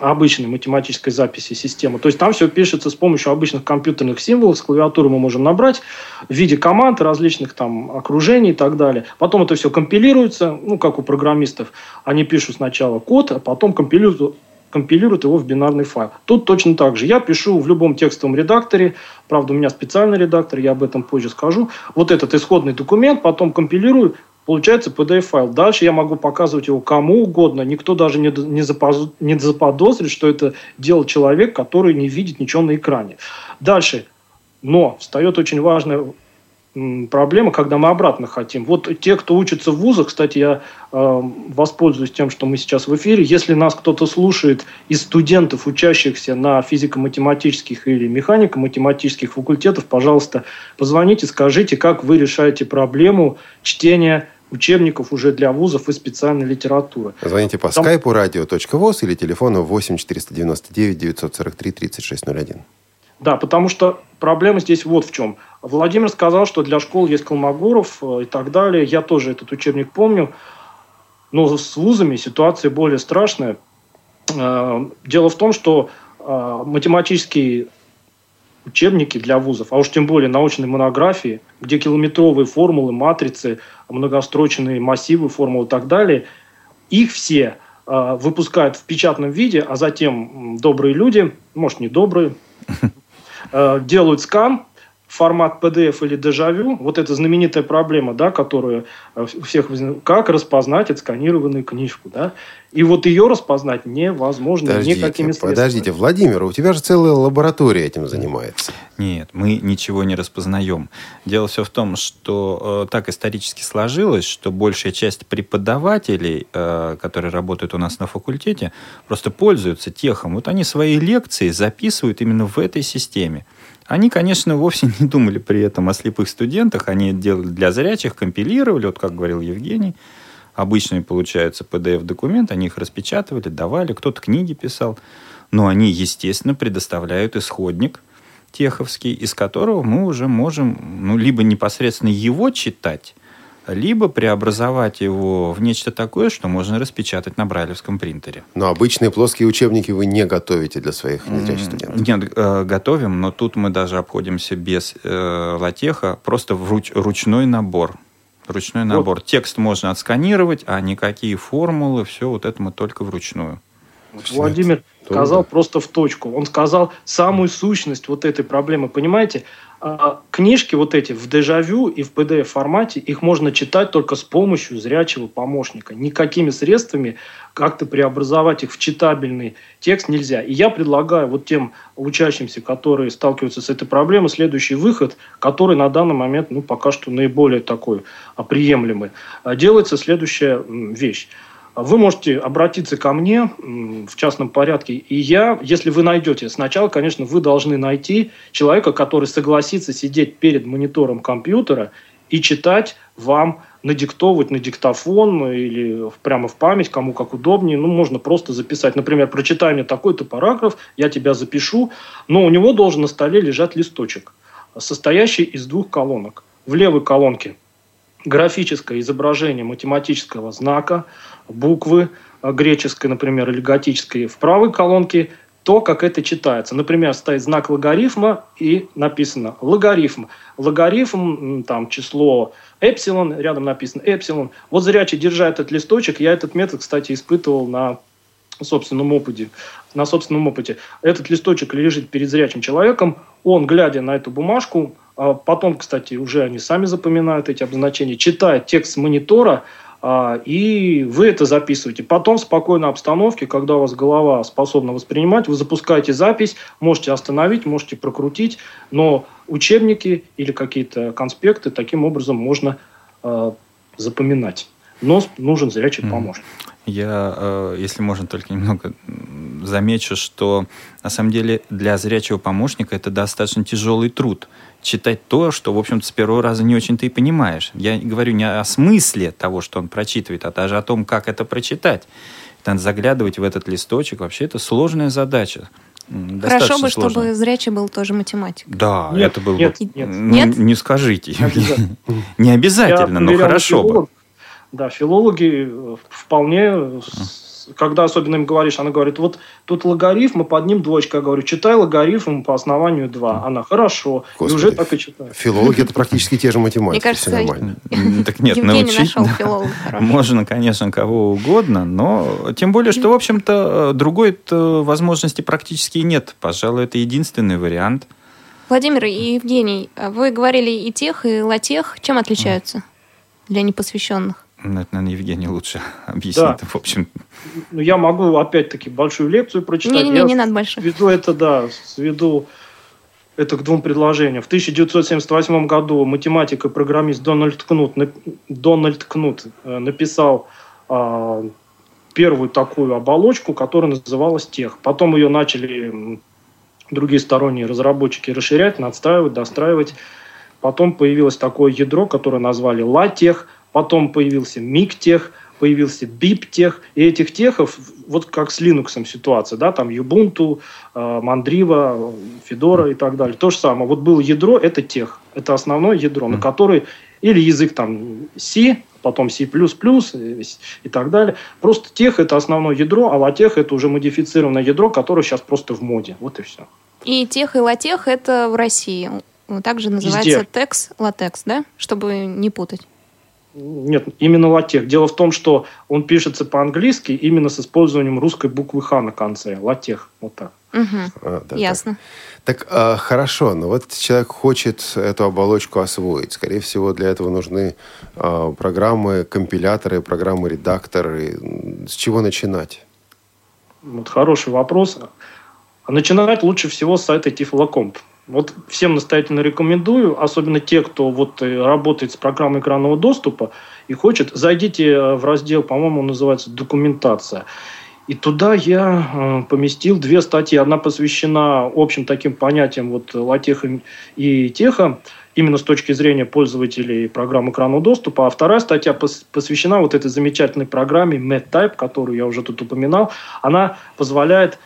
обычной математической записи системы. То есть там все пишется с помощью обычных компьютерных символов, с клавиатуры мы можем набрать в виде команд, различных там окружений и так далее. Потом это все компилируется, ну, как у программистов. Они пишут сначала код, а потом компилируют компилируют его в бинарный файл. Тут точно так же. Я пишу в любом текстовом редакторе, правда, у меня специальный редактор, я об этом позже скажу. Вот этот исходный документ, потом компилирую, Получается PDF-файл. Дальше я могу показывать его кому угодно. Никто даже не, не, заподозрит, что это делал человек, который не видит ничего на экране. Дальше. Но встает очень важная проблема, когда мы обратно хотим. Вот те, кто учится в вузах, кстати, я э, воспользуюсь тем, что мы сейчас в эфире. Если нас кто-то слушает из студентов, учащихся на физико-математических или механико-математических факультетах, пожалуйста, позвоните, скажите, как вы решаете проблему чтения учебников уже для вузов и специальной литературы. Звоните по Там... скайпу radio.voz или телефону 8 499 943 3601. Да, потому что проблема здесь вот в чем. Владимир сказал, что для школ есть Колмогоров э, и так далее. Я тоже этот учебник помню. Но с вузами ситуация более страшная. Э, дело в том, что э, математические учебники для вузов, а уж тем более научные монографии, где километровые формулы, матрицы, многострочные массивы формул и так далее, их все выпускают в печатном виде, а затем добрые люди, может не добрые, (laughs) делают скан формат PDF или дежавю, вот эта знаменитая проблема, да, которая э, у всех возникает, как распознать отсканированную книжку, да, и вот ее распознать невозможно подождите, никакими средствами. Подождите, Владимир, у тебя же целая лаборатория этим занимается. Нет, мы ничего не распознаем. Дело все в том, что э, так исторически сложилось, что большая часть преподавателей, э, которые работают у нас на факультете, просто пользуются техом. Вот они свои лекции записывают именно в этой системе. Они, конечно, вовсе не думали при этом о слепых студентах, они делали для зрячих, компилировали, вот как говорил Евгений, обычный, получается, PDF-документ, они их распечатывали, давали, кто-то книги писал, но они, естественно, предоставляют исходник теховский, из которого мы уже можем, ну, либо непосредственно его читать, либо преобразовать его в нечто такое, что можно распечатать на брайлевском принтере. Но обычные плоские учебники вы не готовите для своих незрячих студентов? Нет, э, готовим, но тут мы даже обходимся без э, латеха, просто вруч, ручной набор. Ручной набор. Вот. Текст можно отсканировать, а никакие формулы, все вот это мы только вручную. Владимир сказал просто в точку. Он сказал самую сущность вот этой проблемы. Понимаете, книжки вот эти в дежавю и в PDF формате, их можно читать только с помощью зрячего помощника. Никакими средствами как-то преобразовать их в читабельный текст нельзя. И я предлагаю вот тем учащимся, которые сталкиваются с этой проблемой, следующий выход, который на данный момент ну, пока что наиболее такой а, приемлемый. А, делается следующая вещь. Вы можете обратиться ко мне в частном порядке, и я, если вы найдете, сначала, конечно, вы должны найти человека, который согласится сидеть перед монитором компьютера и читать вам, надиктовывать на диктофон или прямо в память, кому как удобнее. Ну, можно просто записать. Например, прочитай мне такой-то параграф, я тебя запишу, но у него должен на столе лежать листочек, состоящий из двух колонок. В левой колонке графическое изображение математического знака, буквы э, греческой, например, или готической, в правой колонке то, как это читается. Например, стоит знак логарифма и написано логарифм. Логарифм, там число эпсилон, рядом написано эпсилон. Вот зрячий, держа этот листочек, я этот метод, кстати, испытывал на собственном опыте. На собственном опыте. Этот листочек лежит перед зрячим человеком, он, глядя на эту бумажку, а потом, кстати, уже они сами запоминают эти обозначения, читает текст монитора, и вы это записываете. Потом в спокойной обстановке, когда у вас голова способна воспринимать, вы запускаете запись, можете остановить, можете прокрутить, но учебники или какие-то конспекты таким образом можно э, запоминать. Но нужен зрячий помощник. Я, э, если можно, только немного замечу, что на самом деле для зрячего помощника это достаточно тяжелый труд. Читать то, что, в общем-то, с первого раза не очень ты и понимаешь. Я говорю не о смысле того, что он прочитывает, а даже о том, как это прочитать. Надо заглядывать в этот листочек. Вообще это сложная задача. Хорошо бы, сложно. чтобы зрячий был тоже математик. Да, Нет, это было нет, бы... нет. Ну, Нет? Не скажите. Обязательно. (laughs) Не обязательно, Я но хорошо бы. Да, филологи э, вполне, когда особенно им говоришь, она говорит, вот тут логарифм, и под ним двоечка. Я говорю, читай логарифм по основанию 2. Она, хорошо. И Господи. уже так и читает. Филологи это практически те же математики. Мне кажется, все нормально. Так (laughs) нет, Евгений научить можно, конечно, кого угодно, но тем более, что, в общем-то, другой возможности практически и нет. Пожалуй, это единственный вариант. Владимир и Евгений, а вы говорили и тех, и латех. Чем отличаются для непосвященных? Ну, Это, наверное, Евгений лучше (laughs) объяснит. Да. В общем, Ну, я могу опять-таки большую лекцию прочитать. Не-не-не, не надо больших. Сведу это, да, сведу это к двум предложениям. В 1978 году математик и программист Дональд Кнут, Дональд Кнут э, написал а, первую такую оболочку, которая называлась тех. Потом ее начали другие сторонние разработчики расширять, надстраивать, достраивать. Потом появилось такое ядро, которое назвали латех, потом появился мигтех, появился биптех, и этих техов, вот как с Linux ситуация, да, там Ubuntu, э, Mandriva, Fedora и так далее. То же самое. Вот было ядро, это тех, это основное ядро, на который или язык там C, потом C++ и, и так далее. Просто тех это основное ядро, а латех это уже модифицированное ядро, которое сейчас просто в моде. Вот и все. И тех, и латех это в России. Также называется Везде. текс, латекс, да? Чтобы не путать. Нет, именно латех. Дело в том, что он пишется по-английски именно с использованием русской буквы Х на конце. Латех. Вот так. Мгм. А, да, Ясно. Так, а, хорошо, но вот человек хочет эту оболочку освоить. Скорее всего, для этого нужны а, программы, компиляторы, программы, редакторы. С чего начинать? Вот хороший вопрос. А Начинать лучше всего с сайта Tiflocomp. Вот всем настоятельно рекомендую, особенно те, кто вот э, работает с программой экранного доступа и хочет, зайдите э, в раздел, по-моему, он называется «Документация». И туда я э, поместил две статьи. Одна посвящена общим таким понятиям вот латеха и теха, именно с точки зрения пользователей программ экранного доступа. А вторая статья пос- посвящена вот этой замечательной программе MedType, которую я уже тут упоминал. Она позволяет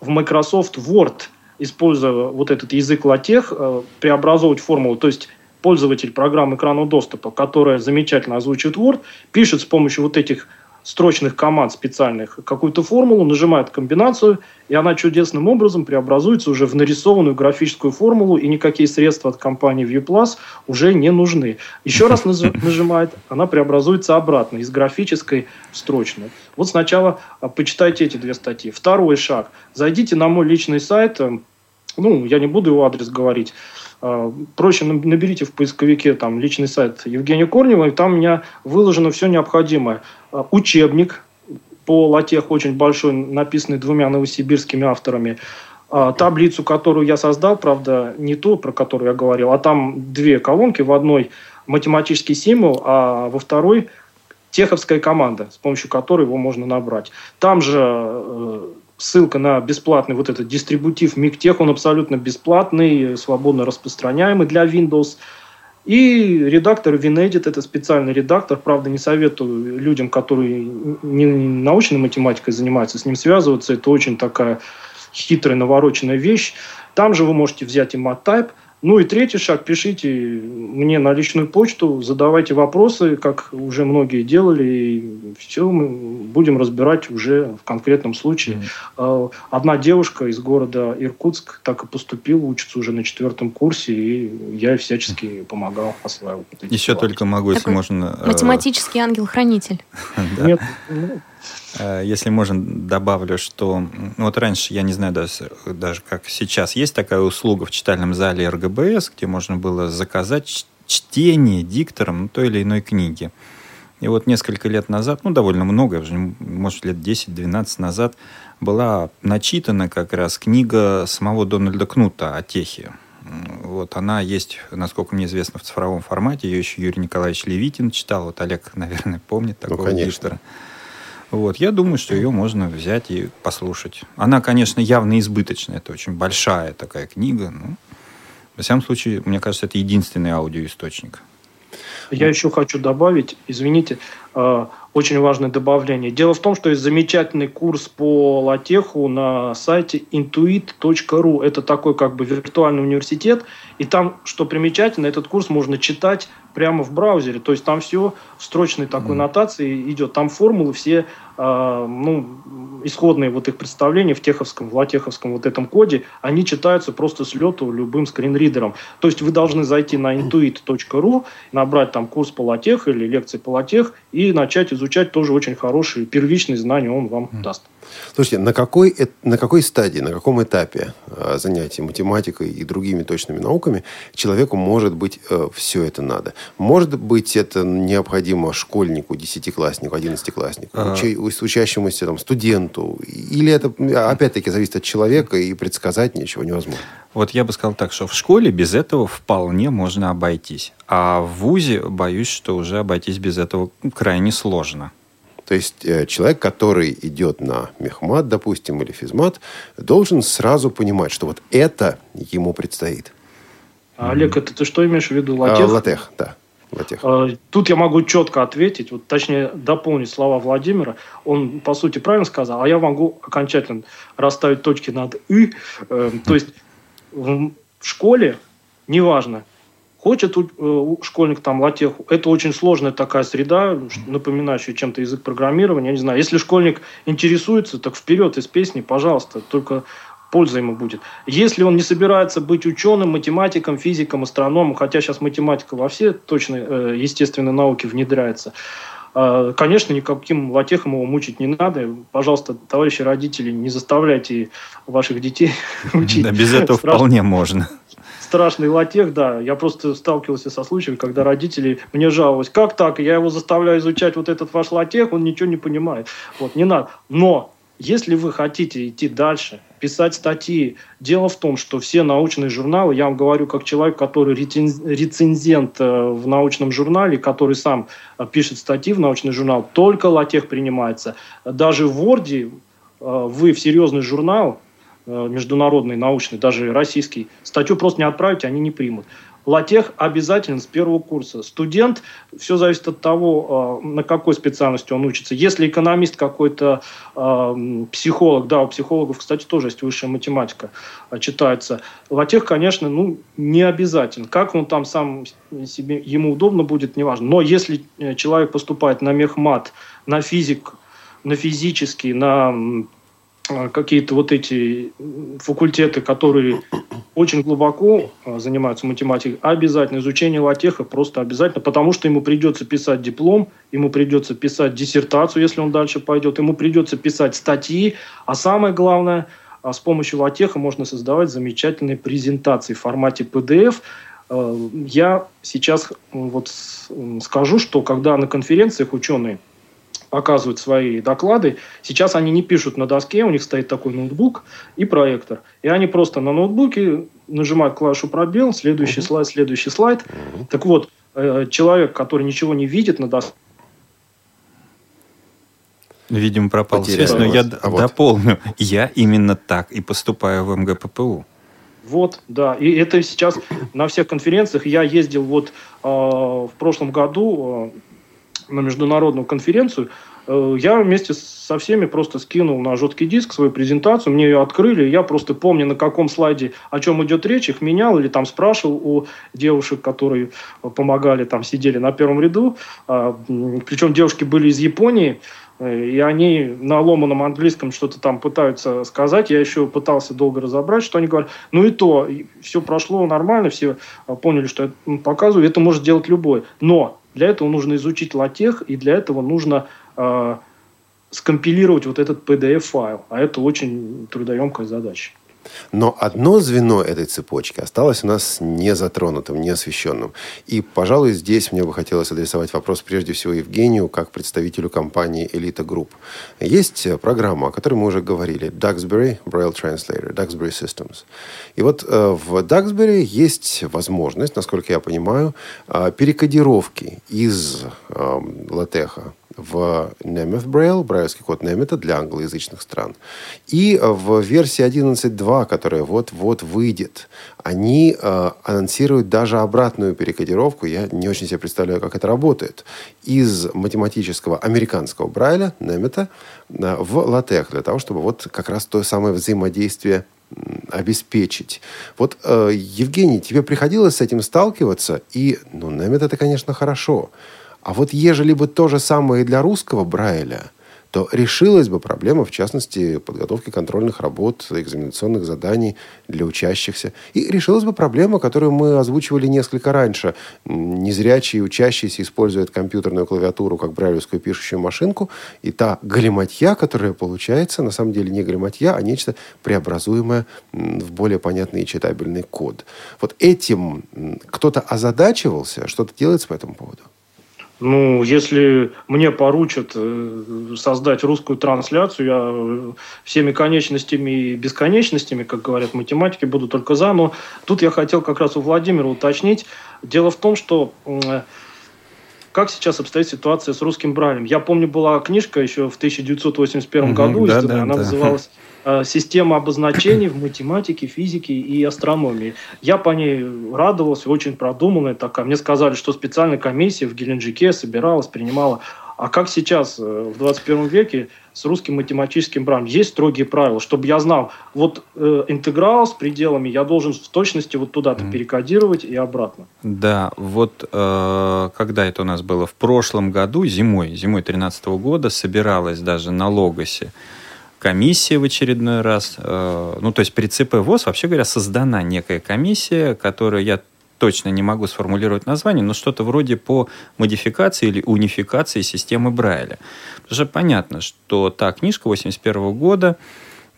в Microsoft Word, используя вот этот язык латех, э, преобразовывать формулу. То есть пользователь программы экранного доступа, которая замечательно озвучивает Word, пишет с помощью вот этих строчных команд специальных какую-то формулу, нажимает комбинацию, и она чудесным образом преобразуется уже в нарисованную графическую формулу, и никакие средства от компании ViewPlus уже не нужны. Еще раз (laughs) нажимает, она преобразуется обратно, из графической в строчную. Вот сначала а, почитайте эти две статьи. Второй шаг. Зайдите на мой личный сайт, э, ну, я не буду его адрес говорить, проще наб- наберите в поисковике там личный сайт Евгения Корнева, и там у меня выложено все необходимое. А, Учебник по латех очень большой, написанный двумя новосибирскими авторами. А, Таблицу, которую я создал, правда, не ту, про которую я говорил, а там две колонки. В одной математический символ, а во второй теховская команда, с помощью которой его можно набрать. Там же э, ссылка на бесплатный вот этот дистрибутив Мигтех, он абсолютно бесплатный, свободно распространяемый для Windows. И редактор WinEdit, это специальный редактор, правда, не советую людям, которые не научной математикой занимаются, с ним связываться, это очень такая хитрая, навороченная вещь. Там же вы можете взять и MatType, ну и третий шаг, пишите мне на личную почту, задавайте вопросы, как уже многие делали, и все мы будем разбирать уже в конкретном случае. Э, Одна девушка из города Иркутск так и поступила, учится уже на четвертом курсе, и я всячески помогал эти Еще слова. только могу, если Такой можно... э, Математический ангел-хранитель. (laughs) Нет, ну, Если можно, добавлю, что ну, вот раньше, я не знаю даже, даже как сейчас, есть такая услуга в читальном зале РГБС, где можно было заказать чтение диктором ну, той или иной книги. И вот несколько лет назад, ну, довольно много, может, лет 10-12 назад, была начитана как раз книга самого Дональда Кнута о техе. Вот она есть, насколько мне известно, в цифровом формате. Ее еще Юрий Николаевич Левитин читал. Вот Олег, (laughs) наверное, помнит такого конечно. диктора. Вот, я думаю, что ее можно взять и послушать. Она, конечно, явно избыточная. Это очень большая такая книга. Но, во всяком случае, мне кажется, это единственный аудиоисточник. Я еще хочу добавить, извините, э, очень важное добавление. Дело в том, что есть замечательный курс по латеху на сайте intuit.ru. Это такой как бы виртуальный университет. И там, что примечательно, этот курс можно читать прямо в браузере. То есть там все в строчной такой mm. нотации идет. Там формулы все, э, ну, исходные вот их представления в теховском, в латеховском вот этом коде, они читаются просто с лету любым скринридером. То есть вы должны зайти на intuit.ru, набрать там курс по латех или лекции по латех и начать изучать тоже очень хорошие первичные знания он вам mm. даст. Слушайте, на какой, на какой стадии, на каком этапе э, занятий математикой и другими точными науками человеку может быть э, все это надо? Может быть, это необходимо школьнику, десятикласснику, одиннадцатикласснику, а... учащемуся там, студенту? Или это, опять-таки, зависит от человека и предсказать ничего невозможно? Вот я бы сказал так, что в школе без этого вполне можно обойтись. А в ВУЗе, боюсь, что уже обойтись без этого крайне сложно. То есть э, человек, который идет на мехмат, допустим, или физмат, должен сразу понимать, что вот это ему предстоит. А, Олег, это ты что имеешь в виду? Латех? А, латех, да. Латех. А, тут я могу четко ответить, вот, точнее дополнить слова Владимира. Он, по сути, правильно сказал, а я могу окончательно расставить точки над «и». Э, то есть в школе, неважно, Хочет э, школьник там латеху, это очень сложная такая среда, напоминающая чем-то язык программирования, я не знаю. Если школьник интересуется, так вперед из песни, пожалуйста, только польза ему будет. Если он не собирается быть ученым, математиком, физиком, астрономом, хотя сейчас математика во все точно э, естественные науки внедряется, э, Конечно, никаким латехом его мучить не надо. Пожалуйста, товарищи родители, не заставляйте ваших детей (laughs) учить. Да, без этого вполне можно страшный латех, да. Я просто сталкивался со случаем, когда родители мне жаловались, как так, я его заставляю изучать вот этот ваш латех, он ничего не понимает. Вот, не надо. Но если вы хотите идти дальше, писать статьи, дело в том, что все научные журналы, я вам говорю как человек, который рецензент э, в научном журнале, который сам э, пишет статьи в научный журнал, только латех принимается. Даже в Word э, вы в серьезный журнал международный, научный, даже российский, статью просто не отправить, они не примут. Латех обязательно с первого курса. Студент, все зависит от того, э, на какой специальности он учится. Если экономист какой-то, э, психолог, да, у психологов, кстати, тоже есть высшая математика, читается. Латех, конечно, ну, не обязательно. Как он там сам себе, ему удобно будет, неважно. Но если человек поступает на мехмат, на физик, на физический, на какие-то вот эти факультеты, которые (coughs) очень глубоко а, занимаются математикой, обязательно изучение латеха просто обязательно, потому что ему придется писать диплом, ему придется писать диссертацию, если он дальше пойдет, ему придется писать статьи, а самое главное, а, с помощью латеха можно создавать замечательные презентации в формате PDF. Я сейчас вот скажу, что когда на конференциях ученые показывают свои доклады. Сейчас они не пишут на доске, у них стоит такой ноутбук и проектор. И они просто на ноутбуке нажимают клавишу пробел, следующий uh-huh. слайд, следующий слайд. Uh-huh. Так вот, э, человек, который ничего не видит на доске, Видимо, пропал связь, но я а вот. дополню. Я именно так и поступаю в МГППУ. Вот, да. И это сейчас на всех конференциях. Я ездил вот э, в прошлом году э, на международную конференцию, э, я вместе со всеми просто скинул на жесткий диск свою презентацию, мне ее открыли, я просто помню, на каком слайде о чем идет речь, их менял или там спрашивал у девушек, которые помогали, там сидели на первом ряду, а, причем девушки были из Японии, э, и они на ломаном английском что-то там пытаются сказать. Я еще пытался долго разобрать, что они говорят. Ну и то, все прошло нормально, все поняли, что я показываю. Это может делать любой. Но для этого нужно изучить латех, и для этого нужно э, скомпилировать вот этот PDF-файл. А это очень трудоемкая задача. Но одно звено этой цепочки осталось у нас не затронутым, не освещенным. И, пожалуй, здесь мне бы хотелось адресовать вопрос прежде всего Евгению, как представителю компании Elite Group. Есть программа, о которой мы уже говорили, Duxbury Braille Translator, Duxbury Systems. И вот э, в Duxbury есть возможность, насколько я понимаю, э, перекодировки из э, латеха в Nemeth Braille, брайлевский код Немета для англоязычных стран. И в версии 11.2, которая вот-вот выйдет, они э, анонсируют даже обратную перекодировку. Я не очень себе представляю, как это работает. Из математического американского Брайля, Немета, э, в латех, для того, чтобы вот как раз то самое взаимодействие обеспечить. Вот, э, Евгений, тебе приходилось с этим сталкиваться, и, ну, Немет это, конечно, хорошо. А вот ежели бы то же самое и для русского Брайля – то решилась бы проблема, в частности, подготовки контрольных работ, экзаменационных заданий для учащихся. И решилась бы проблема, которую мы озвучивали несколько раньше. Незрячие учащиеся используют компьютерную клавиатуру как брайлевскую пишущую машинку, и та галиматья, которая получается, на самом деле не галиматья, а нечто преобразуемое в более понятный и читабельный код. Вот этим кто-то озадачивался, что-то делается по этому поводу? Ну, если мне поручат э, создать русскую трансляцию, я э, всеми конечностями и бесконечностями, как говорят математики, буду только за. Но тут я хотел как раз у Владимира уточнить. Дело в том, что э, как сейчас обстоит ситуация с русским Брайлем. Я помню, была книжка еще в 1981 угу, году, да, да, она да. называлась система обозначений в математике, физике и астрономии. Я по ней радовался, очень продуманная такая. Мне сказали, что специальная комиссия в Геленджике собиралась, принимала. А как сейчас, э, в 21 веке, с русским математическим браем есть строгие правила, чтобы я знал, вот э, интеграл с пределами я должен в точности вот туда-то mm. перекодировать и обратно. Да, вот э, когда это у нас было в прошлом году, зимой, зимой 2013 года, собиралась даже на Логосе комиссия в очередной раз. Э, ну, то есть при ЦП ВОЗ, вообще говоря, создана некая комиссия, которая я точно не могу сформулировать название, но что-то вроде по модификации или унификации системы Брайля. Потому что понятно, что та книжка 81 года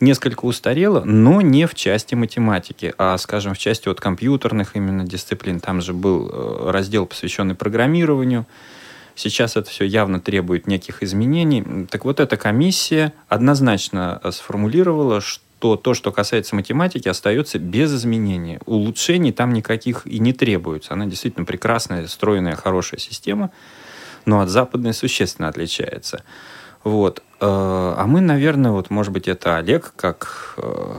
несколько устарела, но не в части математики, а, скажем, в части вот компьютерных именно дисциплин. Там же был э, раздел, посвященный программированию, Сейчас это все явно требует неких изменений. Так вот, эта комиссия однозначно э, сформулировала, что то, что касается математики, остается без изменений. Улучшений там никаких и не требуется. Она действительно прекрасная, стройная, хорошая система, но от западной существенно отличается. Вот. Э, а мы, наверное, вот, может быть, это Олег, как э,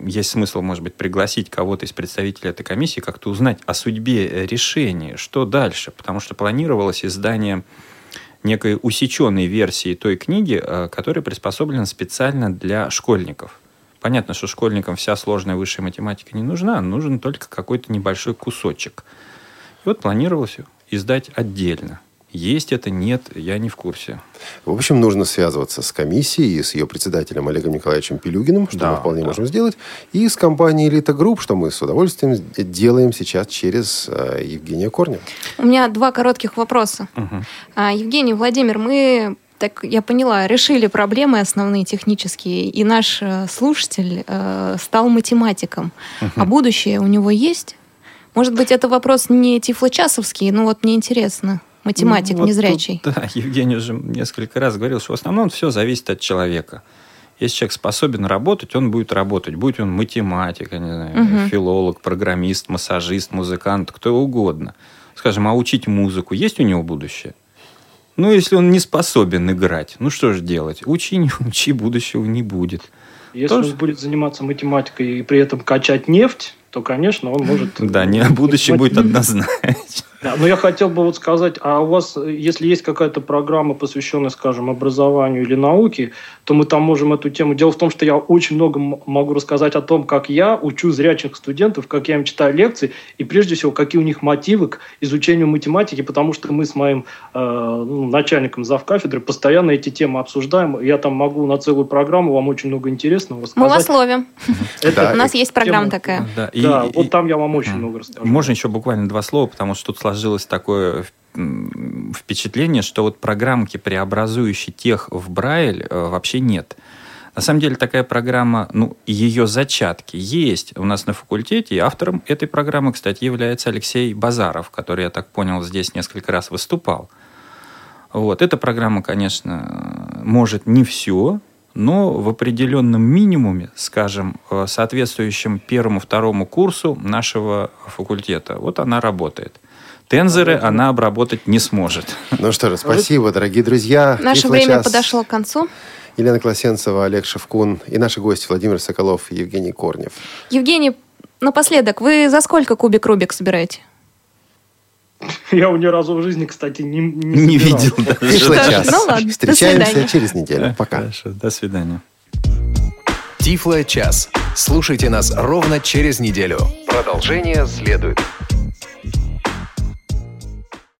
есть смысл, может быть, пригласить кого-то из представителей этой комиссии, как-то узнать о судьбе решения, что дальше, потому что планировалось издание некой усеченной версии той книги, э, которая приспособлена специально для школьников. Понятно, что школьникам вся сложная высшая математика не нужна, нужен только какой-то небольшой кусочек. И вот планировалось издать отдельно. Есть это, нет, я не в курсе. В общем, нужно связываться с комиссией, с ее председателем Олегом Николаевичем Пилюгиным, что да, мы вполне да. можем сделать, и с компанией «Элита Групп», что мы с удовольствием делаем сейчас через э, Евгения Корня. У меня два коротких вопроса. Угу. А, Евгений, Владимир, мы так я поняла, решили проблемы основные технические, и наш э, слушатель э, стал математиком. Угу. А будущее у него есть? Может быть, это вопрос не тифлочасовский, но вот мне интересно математик ну, вот незрячий. Тут, (laughs) да, Евгений уже несколько раз говорил, что в основном все зависит от человека. Если человек способен работать, он будет работать. Будь он математик, я не знаю, угу. филолог, программист, массажист, музыкант, кто угодно. Скажем, а учить музыку, есть у него будущее? Ну, если он не способен играть, ну что же делать? Учи, не (laughs) учи, будущего не будет. Если Тоже... он будет заниматься математикой и при этом качать нефть, то, конечно, он может... Да, не (laughs) будущее будет однозначно. Да, но я хотел бы вот сказать, а у вас, если есть какая-то программа, посвященная, скажем, образованию или науке, то мы там можем эту тему... Дело в том, что я очень много могу рассказать о том, как я учу зрячих студентов, как я им читаю лекции, и прежде всего, какие у них мотивы к изучению математики, потому что мы с моим э, ну, начальником завкафедры постоянно эти темы обсуждаем. Я там могу на целую программу вам очень много интересного рассказать. Мы вас ловим. У нас есть программа такая. Да, вот там я вам очень много расскажу. Можно еще буквально два слова, потому что тут сложилось такое впечатление, что вот программки, преобразующие тех в Брайль, э, вообще нет. На самом деле такая программа, ну, ее зачатки есть у нас на факультете, и автором этой программы, кстати, является Алексей Базаров, который, я так понял, здесь несколько раз выступал. Вот. Эта программа, конечно, может не все, но в определенном минимуме, скажем, э, соответствующем первому-второму курсу нашего факультета, вот она работает – Тензоры она обработать не сможет. Ну что же, спасибо, дорогие друзья. Наше время подошло к концу. Елена Класенцева, Олег Шевкун и наши гости Владимир Соколов и Евгений Корнев. Евгений, напоследок, вы за сколько кубик Рубик собираете? Я его ни разу в жизни, кстати, не, не, Не видел даже. (laughs) Тифлочас. Ну ладно, до Встречаемся свидания. через неделю. Пока. Хорошо, до свидания. Тифло час. Слушайте нас ровно через неделю. Продолжение следует.